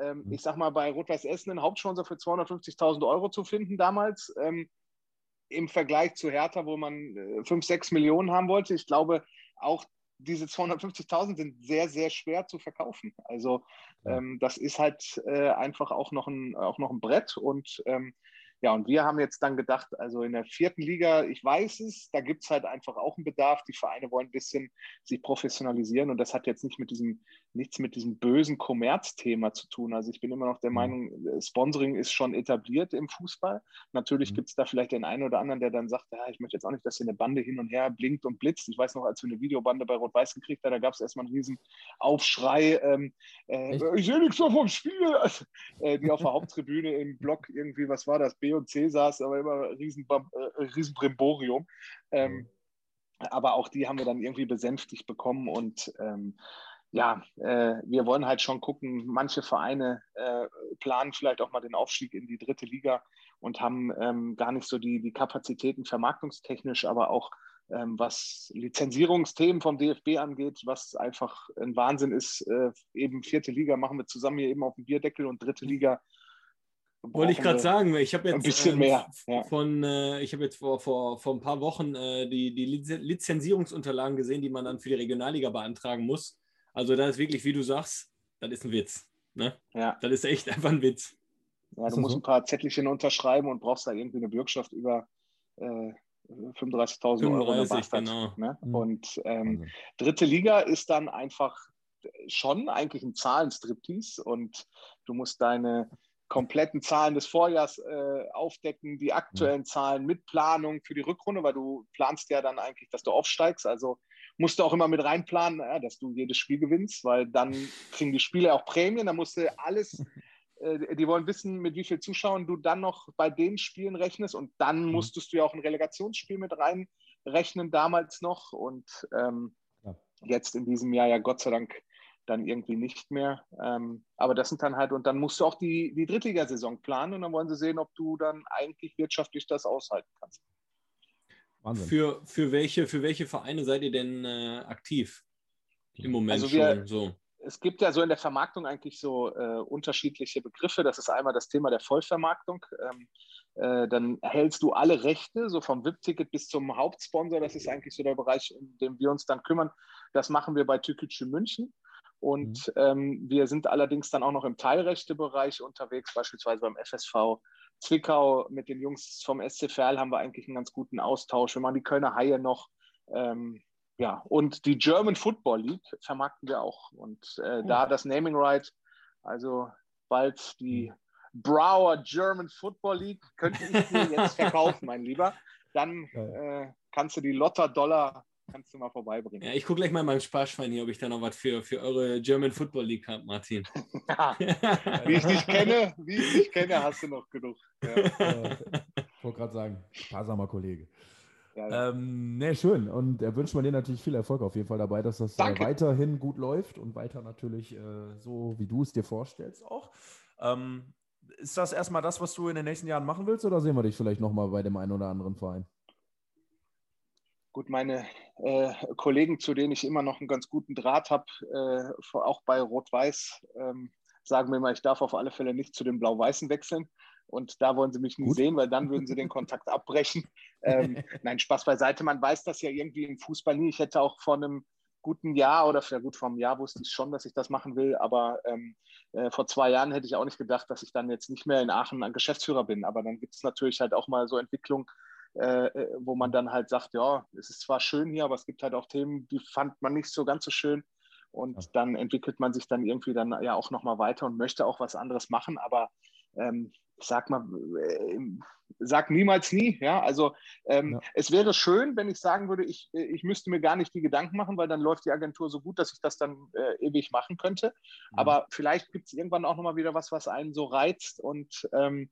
ähm, mhm. ich sag mal, bei Rot-Weiß Essen einen Hauptsponsor für 250.000 Euro zu finden damals, ähm, im Vergleich zu Hertha, wo man 5, äh, 6 Millionen haben wollte. Ich glaube, auch diese 250.000 sind sehr, sehr schwer zu verkaufen. Also ähm, das ist halt äh, einfach auch noch ein, auch noch ein Brett. Und ähm, ja, und wir haben jetzt dann gedacht, also in der vierten Liga, ich weiß es, da gibt es halt einfach auch einen Bedarf. Die Vereine wollen ein bisschen sich professionalisieren und das hat jetzt nicht mit diesem nichts mit diesem bösen Kommerzthema zu tun. Also ich bin immer noch der mhm. Meinung, äh, Sponsoring ist schon etabliert im Fußball. Natürlich mhm. gibt es da vielleicht den einen oder anderen, der dann sagt, ja, ich möchte jetzt auch nicht, dass hier eine Bande hin und her blinkt und blitzt. Ich weiß noch, als wir eine Videobande bei Rot-Weiß gekriegt haben, da gab es erstmal einen riesen Aufschrei. Ähm, äh, ich sehe nichts mehr vom Spiel. Also, äh, die auf der Haupttribüne im Block irgendwie, was war das, B und C saß, aber immer riesen, äh, riesen Brimborium. Ähm, mhm. aber auch die haben wir dann irgendwie besänftigt bekommen und ähm, ja, äh, wir wollen halt schon gucken, manche Vereine äh, planen vielleicht auch mal den Aufstieg in die dritte Liga und haben ähm, gar nicht so die, die Kapazitäten vermarktungstechnisch, aber auch ähm, was Lizenzierungsthemen vom DFB angeht, was einfach ein Wahnsinn ist. Äh, eben vierte Liga machen wir zusammen hier eben auf dem Bierdeckel und dritte Liga. Wollte ich gerade sagen, ich habe jetzt ein bisschen ähm, mehr. Ja. von, äh, ich habe jetzt vor, vor, vor ein paar Wochen äh, die, die Lizenzierungsunterlagen gesehen, die man dann für die Regionalliga beantragen muss. Also da ist wirklich, wie du sagst, das ist ein Witz. Ne? Ja. Das ist echt einfach ein Witz. Ja, du musst ein paar Zettelchen unterschreiben und brauchst da irgendwie eine Bürgschaft über äh, 35.000 Euro. 35, genau. Ne? Mhm. Und ähm, dritte Liga ist dann einfach schon eigentlich ein Zahlenstriptease und du musst deine kompletten Zahlen des Vorjahrs äh, aufdecken, die aktuellen mhm. Zahlen mit Planung für die Rückrunde, weil du planst ja dann eigentlich, dass du aufsteigst. Also musst du auch immer mit reinplanen, ja, dass du jedes Spiel gewinnst, weil dann kriegen die Spieler auch Prämien, dann musst du alles, äh, die wollen wissen, mit wie viel Zuschauern du dann noch bei den Spielen rechnest und dann mhm. musstest du ja auch ein Relegationsspiel mit reinrechnen, damals noch und ähm, ja. jetzt in diesem Jahr ja Gott sei Dank dann irgendwie nicht mehr. Ähm, aber das sind dann halt, und dann musst du auch die, die Drittligasaison planen und dann wollen sie sehen, ob du dann eigentlich wirtschaftlich das aushalten kannst. Wahnsinn. Für, für, welche, für welche Vereine seid ihr denn äh, aktiv im Moment also wir, schon? So. Es gibt ja so in der Vermarktung eigentlich so äh, unterschiedliche Begriffe. Das ist einmal das Thema der Vollvermarktung. Ähm, äh, dann erhältst du alle Rechte, so vom VIP-Ticket bis zum Hauptsponsor. Das ist eigentlich so der Bereich, in dem wir uns dann kümmern. Das machen wir bei Tükücü München. Und mhm. ähm, wir sind allerdings dann auch noch im Teilrechtebereich unterwegs, beispielsweise beim FSV Zwickau mit den Jungs vom SC Verl haben wir eigentlich einen ganz guten Austausch. Wir machen die Kölner Haie noch. Ähm, ja, und die German Football League vermarkten wir auch. Und äh, ja. da das Naming Right, also bald die Brower German Football League, könnte ich dir jetzt verkaufen, mein Lieber. Dann äh, kannst du die Lotter Dollar kannst du mal vorbeibringen. Ja, ich gucke gleich mal in meinem Sparschwein hier, ob ich da noch was für, für eure German Football League habe, Martin. ja, wie ich dich kenne, wie ich dich kenne, hast du noch genug. Ja. ich wollte gerade sagen, sparsamer Kollege. Ja, ja. Ähm, ne, schön. Und er wünscht mir dir natürlich viel Erfolg auf jeden Fall dabei, dass das äh, weiterhin gut läuft und weiter natürlich äh, so, wie du es dir vorstellst auch. Ähm, ist das erstmal das, was du in den nächsten Jahren machen willst oder sehen wir dich vielleicht nochmal bei dem einen oder anderen Verein? Gut, meine äh, Kollegen, zu denen ich immer noch einen ganz guten Draht habe, äh, auch bei Rot-Weiß, ähm, sagen mir immer, ich darf auf alle Fälle nicht zu den Blau-Weißen wechseln. Und da wollen sie mich nie Gut. sehen, weil dann würden sie den Kontakt abbrechen. Ähm, nein, Spaß beiseite. Man weiß das ja irgendwie im Fußball nie. Ich hätte auch vor einem guten Jahr oder ja gut, vor einem Jahr wusste ich schon, dass ich das machen will. Aber ähm, äh, vor zwei Jahren hätte ich auch nicht gedacht, dass ich dann jetzt nicht mehr in Aachen ein Geschäftsführer bin. Aber dann gibt es natürlich halt auch mal so Entwicklungen, äh, äh, wo man dann halt sagt, ja, es ist zwar schön hier, aber es gibt halt auch Themen, die fand man nicht so ganz so schön. Und dann entwickelt man sich dann irgendwie dann ja auch nochmal weiter und möchte auch was anderes machen. Aber ähm, ich sag mal, äh, sag niemals nie. Ja, also ähm, ja. es wäre schön, wenn ich sagen würde, ich, ich müsste mir gar nicht die Gedanken machen, weil dann läuft die Agentur so gut, dass ich das dann äh, ewig machen könnte. Mhm. Aber vielleicht gibt es irgendwann auch nochmal wieder was, was einen so reizt und ähm,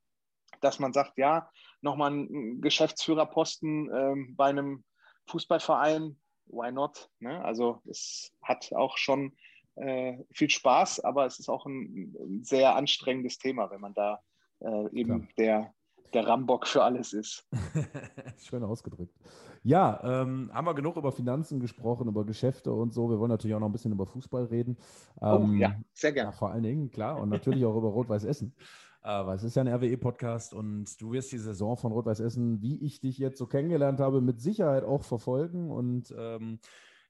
dass man sagt, ja, nochmal einen Geschäftsführerposten ähm, bei einem Fußballverein, why not? Ne? Also es hat auch schon äh, viel Spaß, aber es ist auch ein, ein sehr anstrengendes Thema, wenn man da äh, eben der, der Rambock für alles ist. Schön ausgedrückt. Ja, ähm, haben wir genug über Finanzen gesprochen, über Geschäfte und so. Wir wollen natürlich auch noch ein bisschen über Fußball reden. Ähm, oh, ja, sehr gerne. Ja, vor allen Dingen, klar. Und natürlich auch über Rot-Weiß Essen. Aber es ist ja ein RWE-Podcast und du wirst die Saison von Rot-Weiß Essen, wie ich dich jetzt so kennengelernt habe, mit Sicherheit auch verfolgen. Und ähm,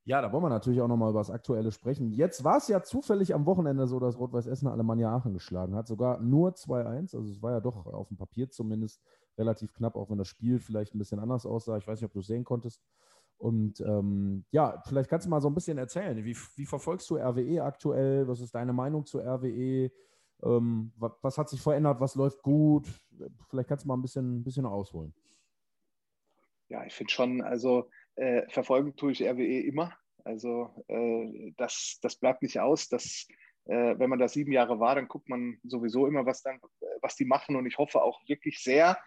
ja, da wollen wir natürlich auch nochmal über das Aktuelle sprechen. Jetzt war es ja zufällig am Wochenende so, dass Rot-Weiß Essen Alemannia Aachen geschlagen hat. Sogar nur 2-1. Also es war ja doch auf dem Papier zumindest relativ knapp, auch wenn das Spiel vielleicht ein bisschen anders aussah. Ich weiß nicht, ob du es sehen konntest. Und ähm, ja, vielleicht kannst du mal so ein bisschen erzählen, wie, wie verfolgst du RWE aktuell? Was ist deine Meinung zu RWE? Ähm, was, was, hat sich verändert? Was läuft gut? Vielleicht kannst du mal ein bisschen, bisschen ausholen. Ja, ich finde schon, also äh, verfolgen tue ich RWE immer. Also äh, das, das bleibt nicht aus. Das, äh, wenn man da sieben Jahre war, dann guckt man sowieso immer, was, dann, was die machen. Und ich hoffe auch wirklich sehr,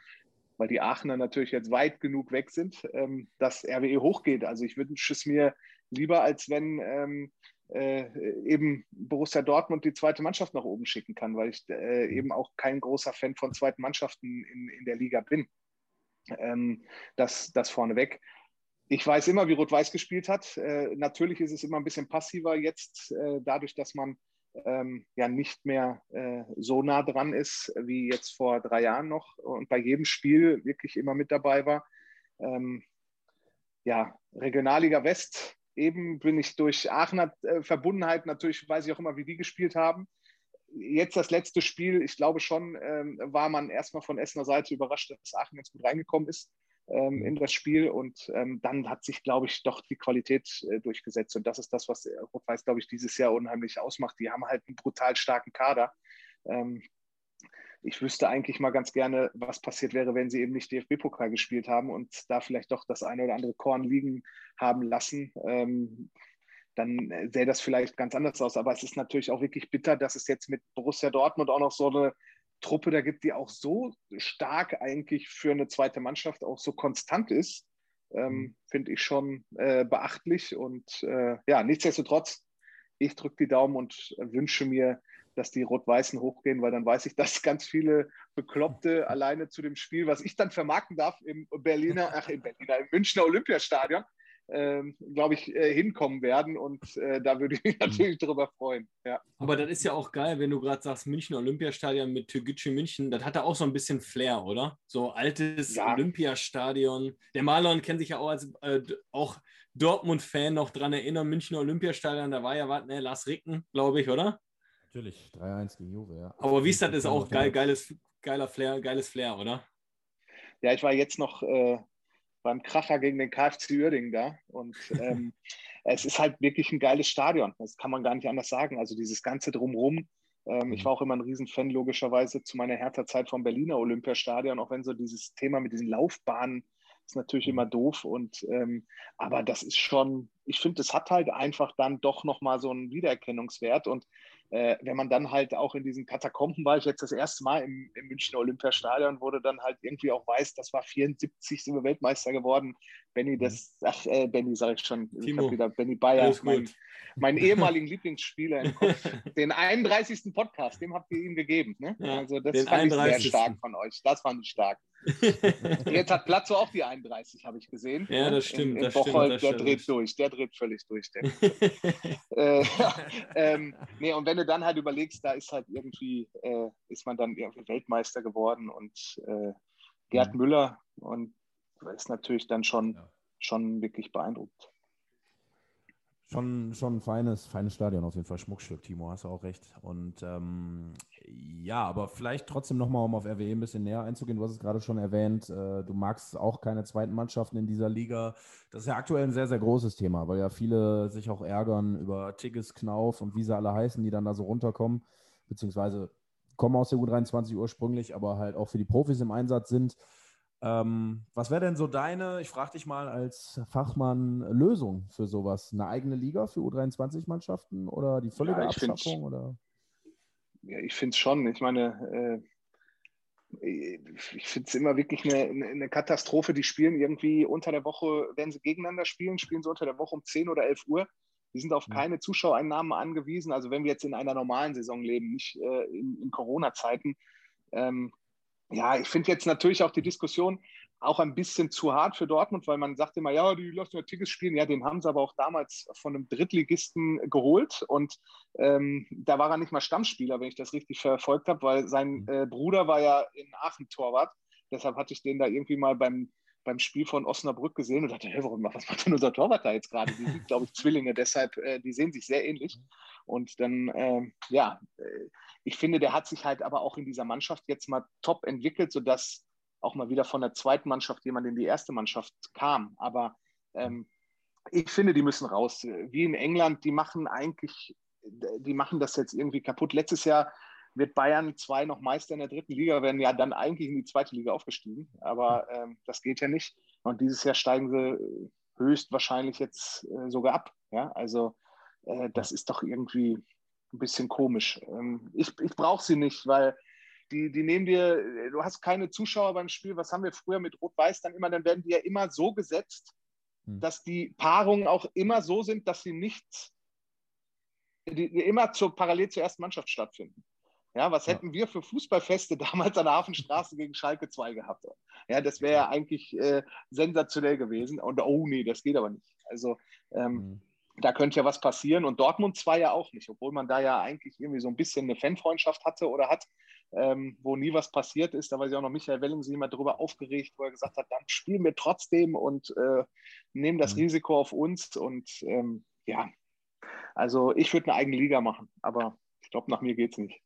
weil die Aachener natürlich jetzt weit genug weg sind, ähm, dass RWE hochgeht. Also ich wünsche es mir lieber, als wenn ähm, äh, eben Borussia Dortmund die zweite Mannschaft nach oben schicken kann, weil ich äh, eben auch kein großer Fan von zweiten Mannschaften in, in der Liga bin. Ähm, das, das vorneweg. Ich weiß immer, wie Rot-Weiß gespielt hat. Äh, natürlich ist es immer ein bisschen passiver jetzt, äh, dadurch, dass man ähm, ja nicht mehr äh, so nah dran ist wie jetzt vor drei Jahren noch und bei jedem Spiel wirklich immer mit dabei war. Ähm, ja, Regionalliga West, eben bin ich durch Aachener äh, Verbundenheit, natürlich weiß ich auch immer, wie die gespielt haben. Jetzt das letzte Spiel, ich glaube schon, ähm, war man erstmal von Essener Seite überrascht, dass Aachen jetzt gut reingekommen ist ähm, mhm. in das Spiel. Und ähm, dann hat sich, glaube ich, doch die Qualität äh, durchgesetzt. Und das ist das, was Rot-Weiß, glaube ich, dieses Jahr unheimlich ausmacht. Die haben halt einen brutal starken Kader. Ich wüsste eigentlich mal ganz gerne, was passiert wäre, wenn sie eben nicht DFB-Pokal gespielt haben und da vielleicht doch das eine oder andere Korn liegen haben lassen. Ähm, dann sähe das vielleicht ganz anders aus. Aber es ist natürlich auch wirklich bitter, dass es jetzt mit Borussia Dortmund auch noch so eine Truppe da gibt, die auch so stark eigentlich für eine zweite Mannschaft auch so konstant ist, ähm, mhm. finde ich schon äh, beachtlich. Und äh, ja, nichtsdestotrotz, ich drücke die Daumen und wünsche mir, dass die Rot-Weißen hochgehen, weil dann weiß ich, dass ganz viele Bekloppte alleine zu dem Spiel, was ich dann vermarkten darf im Berliner, ach, im Berliner, im Münchner Olympiastadion, ähm, glaube ich, äh, hinkommen werden. Und äh, da würde ich mich natürlich darüber freuen. Ja. Aber das ist ja auch geil, wenn du gerade sagst, München Olympiastadion mit Türkgücü München, das hat da auch so ein bisschen Flair, oder? So altes ja. Olympiastadion. Der Marlon kennt sich ja auch als äh, auch Dortmund-Fan noch dran erinnern, München Olympiastadion, da war ja was, ne, Lars Ricken, glaube ich, oder? Natürlich, 3-1 gegen Juve, ja. Aber wie ist das, ist auch geil, geiles, geiler Flair, geiles Flair, oder? Ja, ich war jetzt noch äh, beim Kracher gegen den KFC Uerdingen da. Und ähm, es ist halt wirklich ein geiles Stadion. Das kann man gar nicht anders sagen. Also dieses ganze Drumrum. Ähm, ich mhm. war auch immer ein Riesenfan, logischerweise, zu meiner Hertha-Zeit vom Berliner Olympiastadion, auch wenn so dieses Thema mit diesen Laufbahnen ist natürlich immer doof. Und ähm, aber das ist schon, ich finde, es hat halt einfach dann doch nochmal so einen Wiedererkennungswert. Und äh, wenn man dann halt auch in diesen Katakomben war, ich jetzt das erste Mal im, im Münchner Olympiastadion, wurde dann halt irgendwie auch weiß, das war 74, sind wir Weltmeister geworden. Benny, das, mhm. ach, äh, Benny sage ich schon, Timo, ich habe wieder Benny Bayer, mein, mein ehemaligen Lieblingsspieler im Kopf. Den 31. Podcast, dem habt ihr ihm gegeben. Ne? Ja, also das fand ich sehr stark von euch. Das fand ich stark. Jetzt hat Platzo auch die 31, habe ich gesehen. Ja, das stimmt. In, in das Bocholt, stimmt, das der stimmt. dreht durch, der dreht völlig durch. äh, ähm, nee, und wenn du dann halt überlegst, da ist halt irgendwie, äh, ist man dann irgendwie Weltmeister geworden und äh, Gerd mhm. Müller und ist natürlich dann schon, ja. schon wirklich beeindruckt. Schon, schon ein feines, feines Stadion, auf jeden Fall Schmuckstück, Timo, hast du auch recht. Und ähm, ja, aber vielleicht trotzdem nochmal, um auf RWE ein bisschen näher einzugehen. Du hast es gerade schon erwähnt, äh, du magst auch keine zweiten Mannschaften in dieser Liga. Das ist ja aktuell ein sehr, sehr großes Thema, weil ja viele sich auch ärgern über Tigges, Knauf und wie sie alle heißen, die dann da so runterkommen, beziehungsweise kommen aus der U23 ursprünglich, aber halt auch für die Profis im Einsatz sind. Ähm, was wäre denn so deine, ich frage dich mal als Fachmann, Lösung für sowas? Eine eigene Liga für U23-Mannschaften oder die völlige ja, Abschaffung? Oder? Ja, ich finde es schon. Ich meine, äh, ich finde es immer wirklich eine, eine, Katastrophe. Die spielen irgendwie unter der Woche, wenn sie gegeneinander spielen, spielen sie unter der Woche um 10 oder 11 Uhr. Die sind auf keine Zuschauereinnahmen angewiesen. Also wenn wir jetzt in einer normalen Saison leben, nicht äh, in, in Corona-Zeiten, ähm, ja, ich finde jetzt natürlich auch die Diskussion auch ein bisschen zu hart für Dortmund, weil man sagt immer, ja, die lassen ja Tickets spielen. Ja, den haben sie aber auch damals von einem Drittligisten geholt und ähm, da war er nicht mal Stammspieler, wenn ich das richtig verfolgt habe, weil sein mhm. äh, Bruder war ja in Aachen Torwart. Deshalb hatte ich den da irgendwie mal beim, beim Spiel von Osnabrück gesehen und dachte, hey, warum, was macht denn unser Torwart da jetzt gerade? Die sind, glaube ich, Zwillinge, deshalb, äh, die sehen sich sehr ähnlich. Und dann, äh, ja, ich finde, der hat sich halt aber auch in dieser Mannschaft jetzt mal top entwickelt, sodass auch mal wieder von der zweiten Mannschaft jemand in die erste Mannschaft kam. Aber ähm, ich finde, die müssen raus. Wie in England, die machen eigentlich, die machen das jetzt irgendwie kaputt. Letztes Jahr wird Bayern 2 noch Meister in der dritten Liga, werden ja dann eigentlich in die zweite Liga aufgestiegen. Aber ähm, das geht ja nicht. Und dieses Jahr steigen sie höchstwahrscheinlich jetzt äh, sogar ab. Ja, also äh, das ist doch irgendwie ein bisschen komisch. Ähm, ich ich brauche sie nicht, weil die, die nehmen dir, du hast keine Zuschauer beim Spiel. Was haben wir früher mit Rot-Weiß dann immer? Dann werden die ja immer so gesetzt, hm. dass die Paarungen auch immer so sind, dass sie nicht, die, die immer zur, parallel zur ersten Mannschaft stattfinden. Ja, was hätten ja. wir für Fußballfeste damals an der Hafenstraße gegen Schalke 2 gehabt? Ja, das wäre ja eigentlich äh, sensationell gewesen. Und oh nee, das geht aber nicht. Also ähm, mhm. da könnte ja was passieren. Und Dortmund 2 ja auch nicht, obwohl man da ja eigentlich irgendwie so ein bisschen eine Fanfreundschaft hatte oder hat, ähm, wo nie was passiert ist. Da war ja auch noch Michael Welling sich immer darüber aufgeregt, wo er gesagt hat, dann spielen wir trotzdem und äh, nehmen das mhm. Risiko auf uns. Und ähm, ja, also ich würde eine eigene Liga machen, aber glaube, nach mir geht es nicht.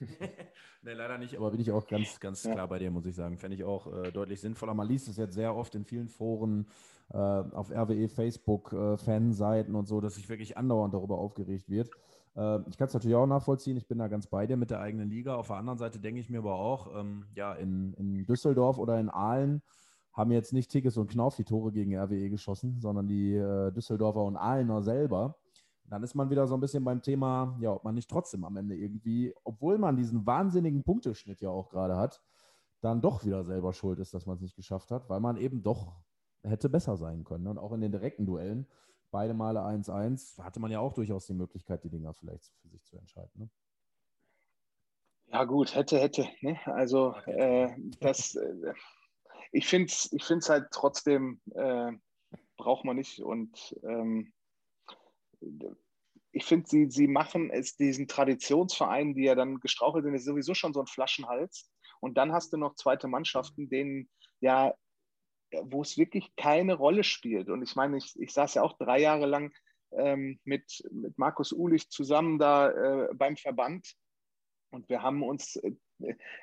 nee, leider nicht, aber bin ich auch ganz, ganz ja. klar bei dir, muss ich sagen. Fände ich auch äh, deutlich sinnvoller. Man liest es jetzt sehr oft in vielen Foren, äh, auf RWE, Facebook, äh, Fanseiten und so, dass sich wirklich andauernd darüber aufgeregt wird. Äh, ich kann es natürlich auch nachvollziehen, ich bin da ganz bei dir mit der eigenen Liga. Auf der anderen Seite denke ich mir aber auch, ähm, ja, in, in Düsseldorf oder in Aalen haben jetzt nicht Tickets und Knauf die Tore gegen RWE geschossen, sondern die äh, Düsseldorfer und Aalener selber dann ist man wieder so ein bisschen beim Thema, ja, ob man nicht trotzdem am Ende irgendwie, obwohl man diesen wahnsinnigen Punkteschnitt ja auch gerade hat, dann doch wieder selber schuld ist, dass man es nicht geschafft hat, weil man eben doch hätte besser sein können. Und auch in den direkten Duellen, beide Male 1-1, hatte man ja auch durchaus die Möglichkeit, die Dinger vielleicht für sich zu entscheiden. Ne? Ja, gut, hätte, hätte. Ne? Also, äh, das, äh, ich finde es ich find's halt trotzdem, äh, braucht man nicht. Und ähm, ich finde, sie, sie machen es diesen Traditionsvereinen, die ja dann gestrauchelt sind, ist sowieso schon so ein Flaschenhals. Und dann hast du noch zweite Mannschaften, denen ja, wo es wirklich keine Rolle spielt. Und ich meine, ich, ich saß ja auch drei Jahre lang ähm, mit, mit Markus Ulich zusammen da äh, beim Verband. Und wir haben uns äh,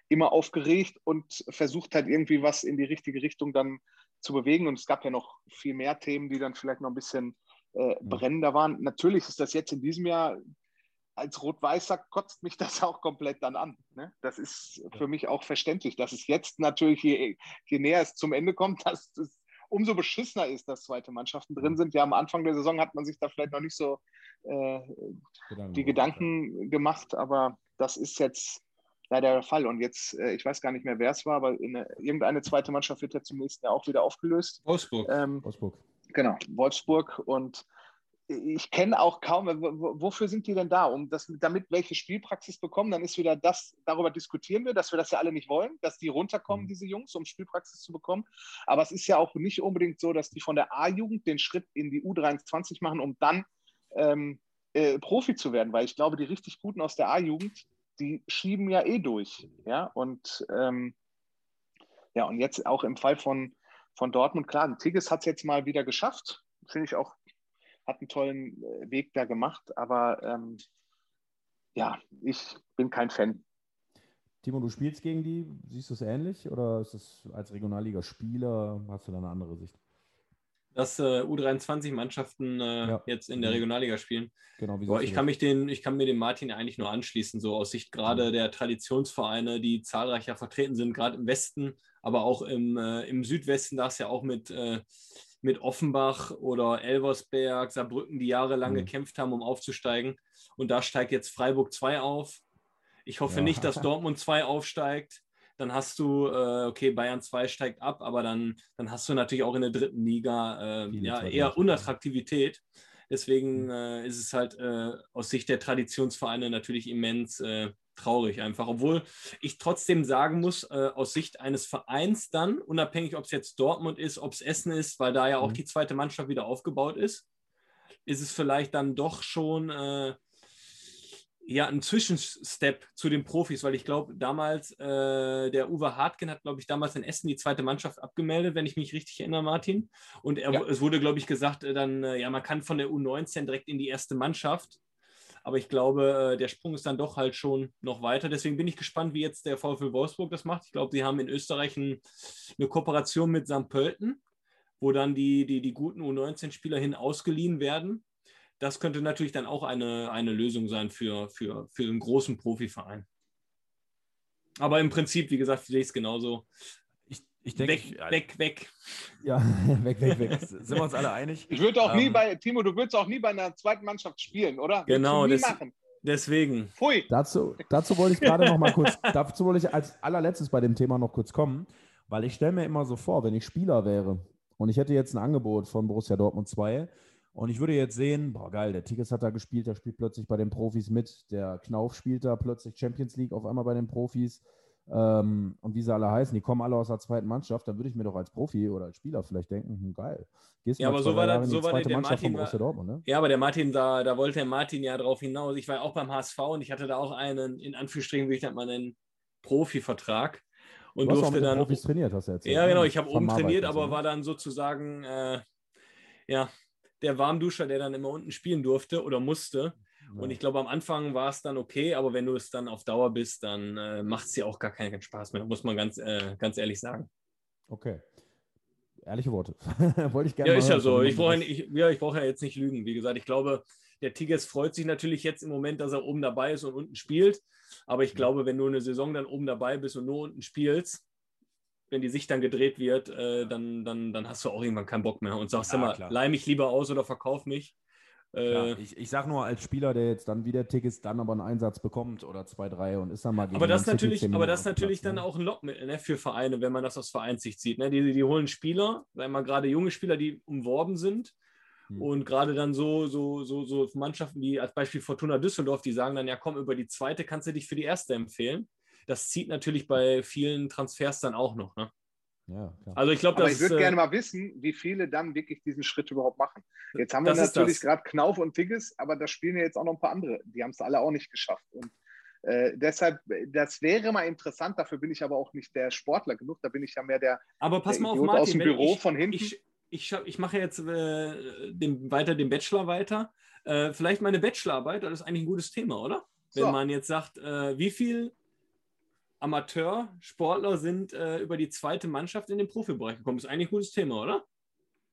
immer aufgeregt und versucht halt irgendwie was in die richtige Richtung dann zu bewegen. Und es gab ja noch viel mehr Themen, die dann vielleicht noch ein bisschen äh, brennender waren. Natürlich ist das jetzt in diesem Jahr als Rot-Weißer kotzt mich das auch komplett dann an. Ne? Das ist für mich auch verständlich, dass es jetzt natürlich, je, je näher es zum Ende kommt, dass es umso beschissener ist, dass zweite Mannschaften drin sind. Ja, am Anfang der Saison hat man sich da vielleicht noch nicht so äh, Gedanken die Gedanken ja. gemacht, aber das ist jetzt leider der Fall. Und jetzt, äh, ich weiß gar nicht mehr, wer es war, aber eine, irgendeine zweite Mannschaft wird ja zum nächsten Jahr auch wieder aufgelöst. Wolfsburg. Ähm, Wolfsburg. Genau, Wolfsburg. Und ich kenne auch kaum, wofür sind die denn da? Um das, damit welche Spielpraxis bekommen, dann ist wieder das, darüber diskutieren wir, dass wir das ja alle nicht wollen, dass die runterkommen, mhm. diese Jungs, um Spielpraxis zu bekommen. Aber es ist ja auch nicht unbedingt so, dass die von der A-Jugend den Schritt in die U23 machen, um dann ähm, äh, Profi zu werden, weil ich glaube, die richtig Guten aus der A-Jugend, die schieben ja eh durch. Ja, und ähm, ja, und jetzt auch im Fall von, von Dortmund, klar, Tigges hat es jetzt mal wieder geschafft. Finde ich auch hat einen tollen äh, Weg da gemacht, aber ähm, ja, ich bin kein Fan. Timo, du spielst gegen die, siehst du es ähnlich oder ist es als Regionalliga-Spieler, hast du da eine andere Sicht? Dass äh, U23-Mannschaften äh, ja. jetzt in der mhm. Regionalliga spielen. Genau, wie Boah, ich, kann mich den, ich kann mir dem Martin eigentlich nur anschließen, so aus Sicht gerade mhm. der Traditionsvereine, die zahlreicher vertreten sind, gerade im Westen, aber auch im, äh, im Südwesten, da ist ja auch mit äh, mit Offenbach oder Elversberg, Saarbrücken, die jahrelang mhm. gekämpft haben, um aufzusteigen. Und da steigt jetzt Freiburg 2 auf. Ich hoffe ja. nicht, dass Dortmund 2 aufsteigt. Dann hast du, äh, okay, Bayern 2 steigt ab, aber dann, dann hast du natürlich auch in der dritten Liga äh, ja, eher Unattraktivität. Deswegen mhm. äh, ist es halt äh, aus Sicht der Traditionsvereine natürlich immens äh, traurig einfach. Obwohl ich trotzdem sagen muss, äh, aus Sicht eines Vereins dann, unabhängig ob es jetzt Dortmund ist, ob es Essen ist, weil da ja auch mhm. die zweite Mannschaft wieder aufgebaut ist, ist es vielleicht dann doch schon äh, ja ein Zwischenstep zu den Profis, weil ich glaube, damals äh, der Uwe Hartgen hat, glaube ich, damals in Essen die zweite Mannschaft abgemeldet, wenn ich mich richtig erinnere, Martin. Und er, ja. es wurde, glaube ich, gesagt, äh, dann, äh, ja, man kann von der U19 direkt in die erste Mannschaft. Aber ich glaube, äh, der Sprung ist dann doch halt schon noch weiter. Deswegen bin ich gespannt, wie jetzt der VfL Wolfsburg das macht. Ich glaube, sie haben in Österreich ein, eine Kooperation mit St. Pölten. wo dann die, die, die guten U19-Spieler hin ausgeliehen werden. Das könnte natürlich dann auch eine, eine Lösung sein für, für, für einen großen Profiverein. Aber im Prinzip, wie gesagt, sehe ich es genauso. Ich, ich denke, weg, weg, weg. Ja, weg, weg, weg. Sind wir uns alle einig? Ich würde auch Ähm, nie bei, Timo, du würdest auch nie bei einer zweiten Mannschaft spielen, oder? Genau, machen. Deswegen. Pfui. Dazu, dazu wollte ich gerade noch mal kurz, dazu wollte ich als allerletztes bei dem Thema noch kurz kommen, weil ich stelle mir immer so vor, wenn ich Spieler wäre und ich hätte jetzt ein Angebot von Borussia Dortmund 2 und ich würde jetzt sehen, boah geil, der Tickets hat da gespielt, der spielt plötzlich bei den Profis mit, der Knauf spielt da plötzlich Champions League auf einmal bei den Profis ähm, und wie sie alle heißen, die kommen alle aus der zweiten Mannschaft, dann würde ich mir doch als Profi oder als Spieler vielleicht denken, hm, geil, gehst Ja, mal aber so war das- so war der Mannschaft von Martin war- Dortmund, ne? Ja, aber der Martin, da, da wollte der Martin ja drauf hinaus. Ich war ja auch beim HSV und ich hatte da auch einen, in Anführungsstrichen, wie ich das mal nennen, Profivertrag. Und Du hast auch durfte dann. Profis trainiert, hast du erzählt. Ja, ne? genau. Ich habe oben trainiert, aber ne? war dann sozusagen, äh, ja, der Warmduscher, der dann immer unten spielen durfte oder musste. Und ich glaube, am Anfang war es dann okay, aber wenn du es dann auf Dauer bist, dann äh, macht es dir auch gar keinen Spaß mehr, muss man ganz, äh, ganz ehrlich sagen. Okay. Ehrliche Worte. Wollte ich gerne Ja, ist ja so. Ich brauche ja, ich, ja, ich brauche ja jetzt nicht lügen. Wie gesagt, ich glaube, der Tigges freut sich natürlich jetzt im Moment, dass er oben dabei ist und unten spielt. Aber ich glaube, wenn du eine Saison dann oben dabei bist und nur unten spielst, wenn die Sicht dann gedreht wird, äh, dann, dann, dann hast du auch irgendwann keinen Bock mehr und sagst Ja, immer, klar. leih mich lieber aus oder verkauf mich. Äh, ich, ich sag nur als Spieler, der jetzt dann wieder Tickets, dann aber einen Einsatz bekommt oder zwei, drei und ist dann mal gegen aber das Man natürlich, 10 aber das natürlich Platz, dann ne? auch ein Lockmittel ne, für Vereine, wenn man das aus Vereinssicht sieht. Ne? Die, die holen Spieler, sagen wir mal gerade junge Spieler, die umworben sind. Hm. Und gerade dann so, so, so, so Mannschaften wie als Beispiel Fortuna Düsseldorf, die sagen dann, ja komm, über die zweite kannst du dich für die erste empfehlen. Das zieht natürlich bei vielen Transfers dann auch noch. Ne? Ja, klar. Also ich glaube, ich würde äh, gerne mal wissen, wie viele dann wirklich diesen Schritt überhaupt machen. Jetzt haben wir natürlich gerade Knauf und Tigges, aber da spielen ja jetzt auch noch ein paar andere. Die haben es alle auch nicht geschafft. Und äh, deshalb, das wäre mal interessant. Dafür bin ich aber auch nicht der Sportler genug. Da bin ich ja mehr der, aber pass der mal auf, Martin, aus dem Büro ich, von hinten. ich, ich, ich mache jetzt äh, den, weiter den Bachelor weiter. Äh, vielleicht meine Bachelorarbeit, das ist eigentlich ein gutes Thema, oder? Wenn So. man jetzt sagt, äh, wie viel Amateursportler sind äh, über die zweite Mannschaft in den Profibereich gekommen? Ist eigentlich ein gutes Thema, oder?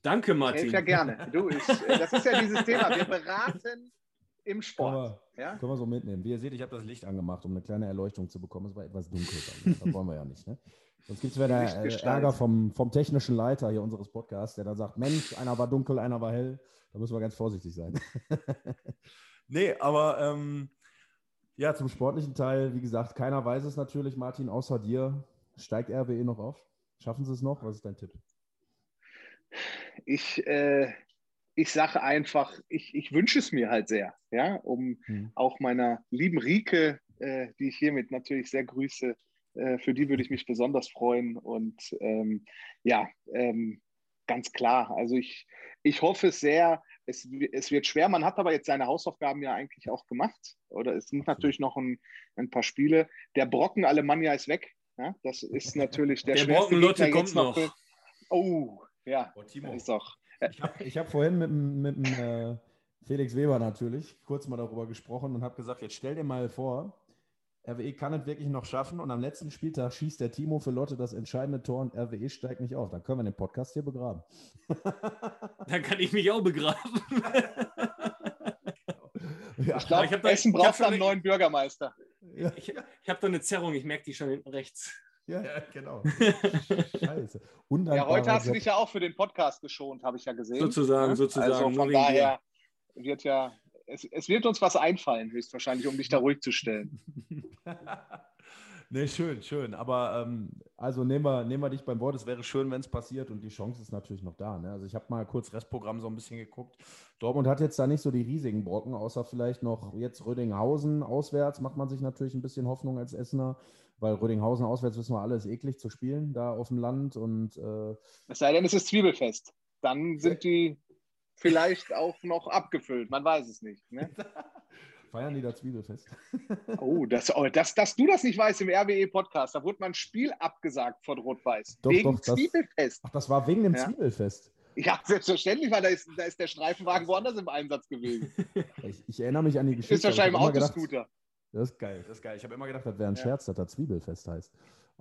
Danke, Martin. ja gerne. Du, ich, äh, das ist ja dieses Thema. Wir beraten im Sport. wir, Ja? können wir so mitnehmen. Wie ihr seht, ich habe das Licht angemacht, um eine kleine Erleuchtung zu bekommen. Es war etwas dunkel. Das wollen wir ja nicht. Ne? Sonst gibt es wieder äh. Ärger vom, vom technischen Leiter hier unseres Podcasts, der dann sagt, Mensch, einer war dunkel, einer war hell. Da müssen wir ganz vorsichtig sein. Nee, aber ähm, Ja, zum sportlichen Teil, wie gesagt, keiner weiß es natürlich, Martin, außer dir. Steigt RWE noch auf? Schaffen sie es noch? Was ist dein Tipp? Ich, äh, ich sage einfach, ich, ich wünsche es mir halt sehr, ja, um Hm. auch meiner lieben Rike, äh, die ich hiermit natürlich sehr grüße, äh, für die würde ich mich besonders freuen. Und ähm, ja, ähm, ganz klar. Also ich, ich hoffe es sehr. Es, es wird schwer. Man hat aber jetzt seine Hausaufgaben ja eigentlich auch gemacht. Oder es sind natürlich noch ein, ein paar Spiele. Der Brocken Alemannia ist weg. Ja, das ist natürlich der, Der schwerste Brocken Lotte Gegner jetzt kommt noch. für- Oh, ja. oh, Timo, Ist doch. Ich habe ich hab vorhin mit, dem- mit dem, äh, Felix Weber natürlich kurz mal darüber gesprochen und habe gesagt, jetzt stell dir mal vor, RWE kann es wirklich noch schaffen und am letzten Spieltag schießt der Timo für Lotte das entscheidende Tor und RWE steigt nicht auf. Dann können wir den Podcast hier begraben. Dann kann ich mich auch begraben. Ja, Ich glaube, ich hab da- Essen braucht einen eine- neuen Bürgermeister. ja, Ich, ich habe da eine Zerrung, ich merke die schon hinten rechts. ja, ja, genau. Scheiße. Ja, heute hast du dich ja auch für den Podcast geschont, habe ich ja gesehen. Sozusagen, Ja? sozusagen. Also von daher wird ja, es, es wird uns was einfallen, höchstwahrscheinlich, um dich da ruhig zu stellen. nee, schön, schön. Aber ähm, Also nehmen wir, nehmen wir dich beim Wort. es wäre schön, wenn es passiert und die Chance ist natürlich noch da. Ne? Also ich habe mal kurz Restprogramm so ein bisschen geguckt. Dortmund hat jetzt da nicht so die riesigen Brocken, außer vielleicht noch jetzt Rödinghausen auswärts. Macht man sich natürlich ein bisschen Hoffnung als Essener, weil Rödinghausen auswärts wissen wir alle, ist eklig zu spielen, da auf dem Land. Und äh, Es sei denn, es ist Zwiebelfest. Dann sind die vielleicht auch noch abgefüllt. Man weiß es nicht. Ne? feiern die da Zwiebelfest. Oh, das, oh das, dass du das nicht weißt im RWE-Podcast, da wurde mal ein Spiel abgesagt von Rot-Weiß. Doch, Wegen doch, das- Zwiebelfest. Ach, das war wegen dem Ja. Zwiebelfest. Ja, selbstverständlich, weil da ist, da ist der Streifenwagen woanders im Einsatz gewesen. Ich, ich erinnere mich an die Geschichte. Ist wahrscheinlich im immer gedacht- Autoscooter. Das ist geil, das ist geil. Ich habe immer gedacht, das wäre ein ja. Scherz, dass da Zwiebelfest heißt.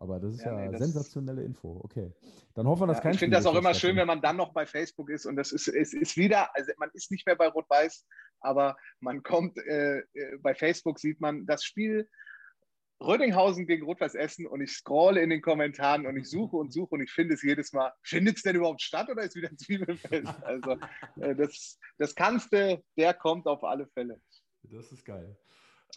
Aber das ist ja, ja nee, sensationelle Info. Okay. Dann hoffen wir, dass ja, kein Ich finde das auch immer schön, wenn man dann noch bei Facebook ist und das ist, es ist wieder, also man ist nicht mehr bei Rot-Weiß, aber man kommt, äh, äh bei Facebook sieht man das Spiel Rödinghausen gegen Rot-Weiß Essen und ich scrolle in den Kommentaren und ich suche und suche und ich finde es jedes Mal. Findet es denn überhaupt statt oder ist wieder ein Zwiebelfest? Also äh, das, das kannste, der kommt auf alle Fälle. Das ist geil.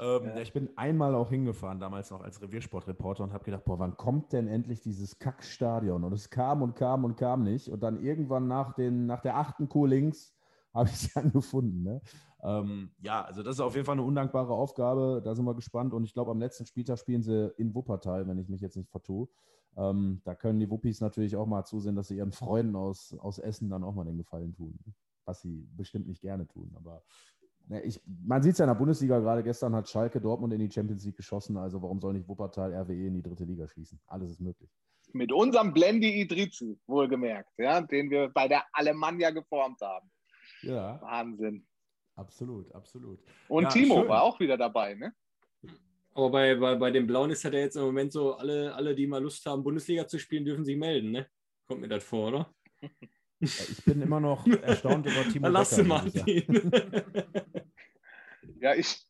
Ähm, ja. Ich bin einmal auch hingefahren, damals noch als Reviersportreporter und habe gedacht, boah, wann kommt denn endlich dieses Kackstadion? Und es kam und kam und kam nicht. Und dann irgendwann nach, den, nach der achten Kuh links habe ich es dann gefunden. Ne? Ähm, ja, also das ist auf jeden Fall eine undankbare Aufgabe. Da sind wir gespannt. Und ich glaube, am letzten Spieltag spielen sie in Wuppertal, wenn ich mich jetzt nicht vertue. Ähm, da können die Wuppis natürlich auch mal zusehen, dass sie ihren Freunden aus, aus Essen dann auch mal den Gefallen tun. Was sie bestimmt nicht gerne tun. Aber ich, man sieht es ja in der Bundesliga gerade. Gestern hat Schalke Dortmund in die Champions League geschossen. Also warum soll nicht Wuppertal RWE in die dritte Liga schießen? Alles ist möglich. Mit unserem Blendi Idrizi, wohlgemerkt, ja, den wir bei der Alemannia geformt haben. Ja. Wahnsinn. Absolut, absolut. Und ja, Timo schön. war auch wieder dabei, ne? Aber bei, bei, bei den Blauen ist ja jetzt im Moment so, alle, alle, die mal Lust haben, Bundesliga zu spielen, dürfen sich melden, ne? Kommt mir das vor, oder? Ich bin immer noch erstaunt über Timo Lass Martin. Ja, ich,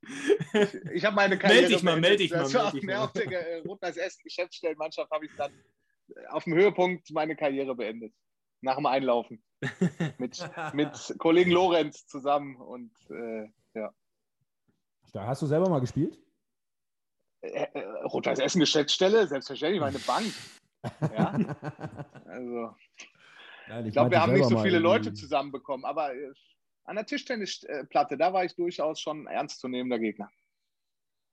ich, ich habe meine Karriere. Meld dich mal, meld dich mal. Das war auf der, auf der Rot-Weiß Essen Geschäftsstellenmannschaft habe ich dann auf dem Höhepunkt meine Karriere beendet. Nach dem Einlaufen mit, mit Kollegen Lorenz zusammen und äh, ja. Hast du selber mal gespielt? Äh, äh, Rot-Weiß Essen Geschäftsstelle, selbstverständlich, meine Bank. Ja. Also, Nein, ich, ich glaube, wir haben nicht so viele Leute zusammenbekommen, aber äh, an der Tischtennisplatte, da war ich durchaus schon ernstzunehmender Gegner.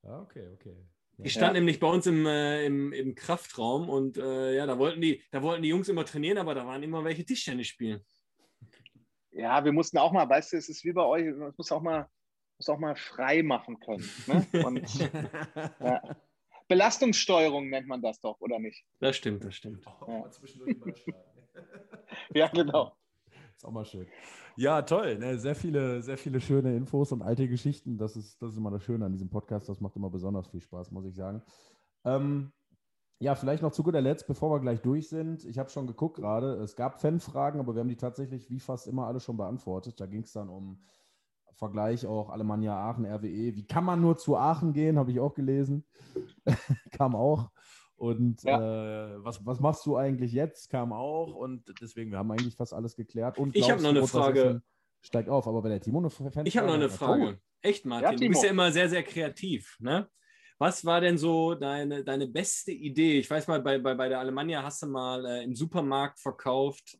Ja, okay, okay. Ich stand ja. nämlich bei uns im, äh, im, im Kraftraum und äh, ja, da wollten, die, da wollten die Jungs immer trainieren, aber da waren immer welche Tischtennis spielen. Ja, wir mussten auch mal, weißt du, es ist wie bei euch, man muss auch mal, muss auch mal frei machen können. Ne? Und, ja. Belastungssteuerung nennt man das doch, oder nicht? Das stimmt, das stimmt. Oh, ja. ja, genau. Ist auch mal schön. Ja, toll. Ne? Sehr, viele, sehr viele schöne Infos und alte Geschichten. Das ist, das ist immer das Schöne an diesem Podcast. Das macht immer besonders viel Spaß, muss ich sagen. Ähm, ja, vielleicht noch zu guter Letzt, bevor wir gleich durch sind. Ich habe schon geguckt gerade. Es gab Fanfragen, aber wir haben die tatsächlich wie fast immer alle schon beantwortet. Da ging es dann um Vergleich auch Alemannia Aachen, RWE. Wie kann man nur zu Aachen gehen? Habe ich auch gelesen. Kam auch. Und ja. äh, was, was machst du eigentlich jetzt? Kam auch. Und deswegen, wir haben eigentlich fast alles geklärt. Und ich habe noch eine Frage. Steigt auf, aber bei der Timo eine Ich habe noch eine Frage. Echt, Martin? Ja, du bist ja immer sehr, sehr kreativ. Ne? Was war denn so deine, deine beste Idee? Ich weiß mal, bei, bei, bei der Alemannia hast du mal äh, im Supermarkt verkauft.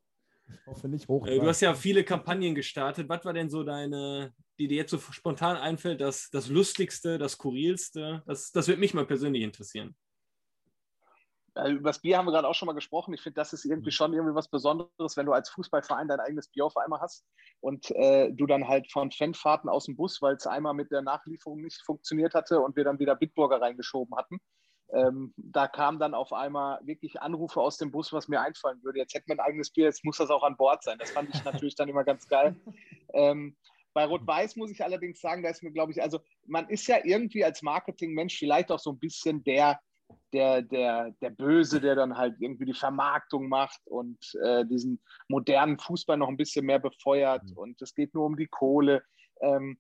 Ich hoffe nicht hoch. Äh, du hast ja viele Kampagnen gestartet. Was war denn so deine, die dir jetzt so spontan einfällt, das, das Lustigste, das Skurrilste? Das, das würde mich mal persönlich interessieren. Äh, über das Bier haben wir gerade auch schon mal gesprochen. Ich finde, das ist irgendwie mhm. schon irgendwie was Besonderes, wenn du als Fußballverein dein eigenes Bier auf einmal hast und äh, du dann halt von Fanfahrten aus dem Bus, weil es einmal mit der Nachlieferung nicht funktioniert hatte und wir dann wieder Bitburger reingeschoben hatten. Ähm, da kamen dann auf einmal wirklich Anrufe aus dem Bus, was mir einfallen würde. Jetzt hätte man ein eigenes Bier, jetzt muss das auch an Bord sein. Das fand ich natürlich dann immer ganz geil. Ähm, bei Rot-Weiß muss ich allerdings sagen, da ist mir, glaube ich, also man ist ja irgendwie als Marketingmensch vielleicht auch so ein bisschen der, der, der, der Böse, der dann halt irgendwie die Vermarktung macht und äh, diesen modernen Fußball noch ein bisschen mehr befeuert mhm. und es geht nur um die Kohle. Ähm,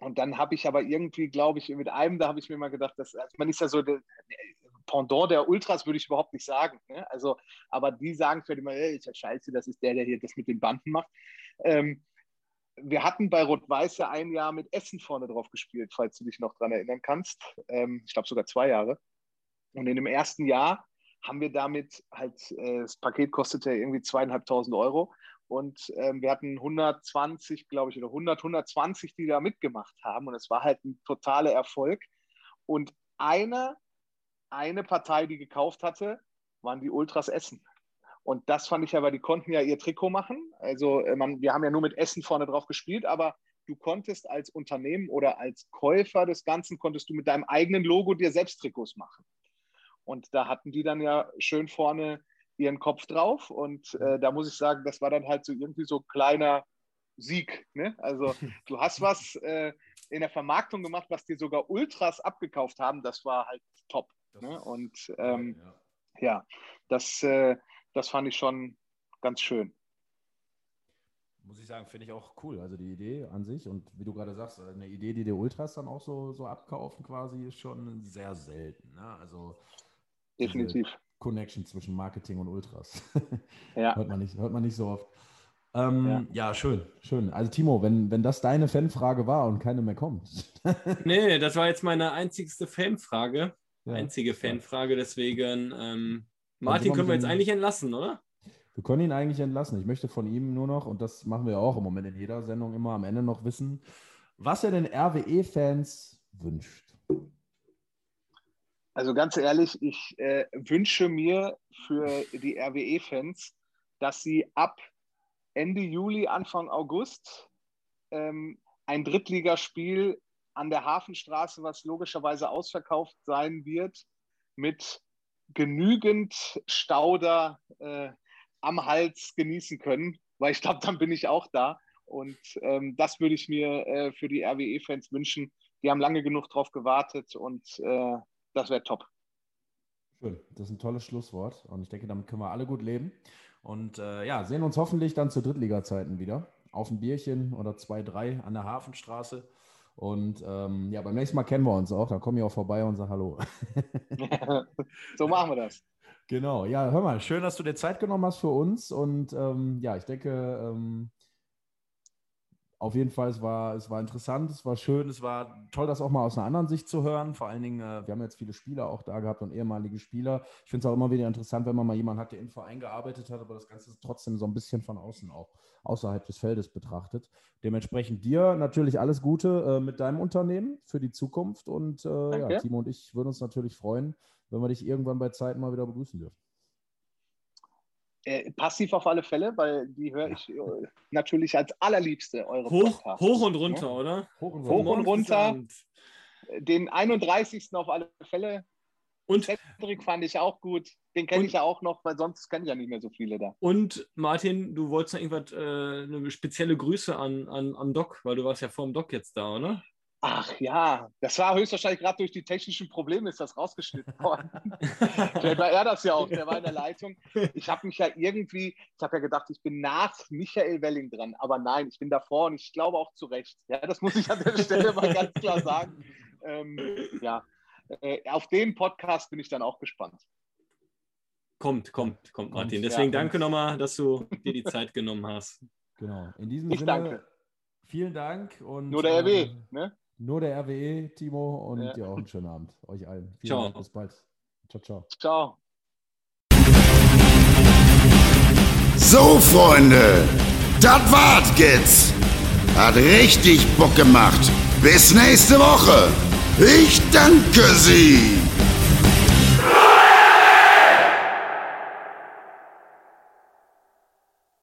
und dann habe ich aber irgendwie, glaube ich, mit einem, da habe ich mir mal gedacht, dass, also man ist ja so der, Pendant der Ultras, würde ich überhaupt nicht sagen. Ne? Also, aber die sagen für immer, hey, ist ja scheiße, das ist der, der hier das mit den Banden macht. Ähm, wir hatten bei Rot-Weiß ja ein Jahr mit Essen vorne drauf gespielt, falls du dich noch daran erinnern kannst. Ähm, ich glaube sogar zwei Jahre. Und in dem ersten Jahr haben wir damit halt, äh, das Paket kostete irgendwie zweieinhalbtausend Euro. Und ähm, wir hatten 120, glaube ich, oder 100, 120, die da mitgemacht haben. Und es war halt ein totaler Erfolg. Und eine, eine Partei, die gekauft hatte, waren die Ultras Essen. Und das fand ich aber, die konnten ja ihr Trikot machen. Also äh, man, wir haben ja nur mit Essen vorne drauf gespielt, aber du konntest als Unternehmen oder als Käufer des Ganzen, konntest du mit deinem eigenen Logo dir selbst Trikots machen. Und da hatten die dann ja schön vorne ihren Kopf drauf. Und äh, da muss ich sagen, das war dann halt so irgendwie so ein kleiner Sieg. Ne? Also du hast was, äh, in der Vermarktung gemacht, was dir sogar Ultras abgekauft haben. Das war halt top. Ne? Und ähm, ja. ja, das, äh, das fand ich schon ganz schön muss ich sagen, finde ich auch cool. Also die Idee an sich und wie du gerade sagst, eine Idee, die die Ultras dann auch so, so abkaufen quasi, ist schon sehr selten. Ne? Also definitiv. Connection zwischen Marketing und Ultras. ja. hört, man nicht, hört man nicht so oft. Ähm, ja. ja. schön, schön. Also Timo, wenn, wenn das deine Fanfrage war und keine mehr kommt. nee, das war jetzt meine einzigste Fanfrage. Ja. Einzige Fanfrage, deswegen ähm, Martin können wir jetzt eigentlich entlassen, oder? Wir können ihn eigentlich entlassen. Ich möchte von ihm nur noch, und das machen wir auch im Moment in jeder Sendung immer am Ende noch wissen, was er den RWE-Fans wünscht. Also ganz ehrlich, ich äh, wünsche mir für die RWE-Fans, dass sie ab Ende Juli, Anfang August ähm, ein Drittligaspiel an der Hafenstraße, was logischerweise ausverkauft sein wird, mit genügend Stauder äh, am Hals genießen können, weil ich glaube, dann bin ich auch da. Und ähm, das würde ich mir äh, für die RWE-Fans wünschen. Die haben lange genug drauf gewartet und äh, das wäre top. Schön, das ist ein tolles Schlusswort und ich denke, damit können wir alle gut leben. Und äh, ja, sehen uns hoffentlich dann zu Drittliga-Zeiten wieder. Auf ein Bierchen oder zwei, drei an der Hafenstraße. Und ähm, ja, beim nächsten Mal kennen wir uns auch. Da komme ich auch vorbei und sage Hallo. so machen wir das. Genau, ja, hör mal, schön, dass du dir Zeit genommen hast für uns. Und ähm, ja, ich denke, ähm, auf jeden Fall, es war, es war interessant, es war schön, es war toll, das auch mal aus einer anderen Sicht zu hören. Vor allen Dingen, äh, wir haben jetzt viele Spieler auch da gehabt und ehemalige Spieler. Ich finde es auch immer wieder interessant, wenn man mal jemanden hat, der im Verein gearbeitet hat, aber das Ganze trotzdem so ein bisschen von außen auch außerhalb des Feldes betrachtet. Dementsprechend dir natürlich alles Gute äh, mit deinem Unternehmen für die Zukunft und äh, ja, Timo und ich würden uns natürlich freuen, wenn wir dich irgendwann bei Zeiten mal wieder begrüßen dürfen. Äh, passiv auf alle Fälle, weil die höre ich äh, natürlich als allerliebste eure hoch, Podcasts. Hoch und runter, ja? oder? Hoch und, hoch und runter. Den 31. auf alle Fälle. Und Cedric fand ich auch gut. Den kenne ich ja auch noch, weil sonst kenne ich ja nicht mehr so viele da. Und Martin, du wolltest noch irgendwas, äh, eine spezielle Grüße an, an, an Doc, weil du warst ja vor dem Doc jetzt da, oder? Ach ja, das war höchstwahrscheinlich gerade durch die technischen Probleme ist das rausgeschnitten worden. Vielleicht war er das ja auch, der war in der Leitung. Ich habe mich ja irgendwie, ich habe ja gedacht, ich bin nach Michael Welling dran, aber nein, ich bin davor und ich glaube auch zu Recht. Ja, das muss ich an der Stelle mal ganz klar sagen. Ähm, ja, äh, auf den Podcast bin ich dann auch gespannt. Kommt, kommt, kommt, Martin. Deswegen ja, danke nochmal, dass du dir die Zeit genommen hast. Genau. In diesem ich Sinne, danke. vielen Dank. Und, Nur der RW, äh, ne? Nur der RWE, Timo, und ja. dir auch einen schönen Abend. Euch allen. Vielen ciao. Dank, bis bald. Ciao, ciao. Ciao. So, Freunde, das war's jetzt. Hat richtig Bock gemacht. Bis nächste Woche. Ich danke Sie.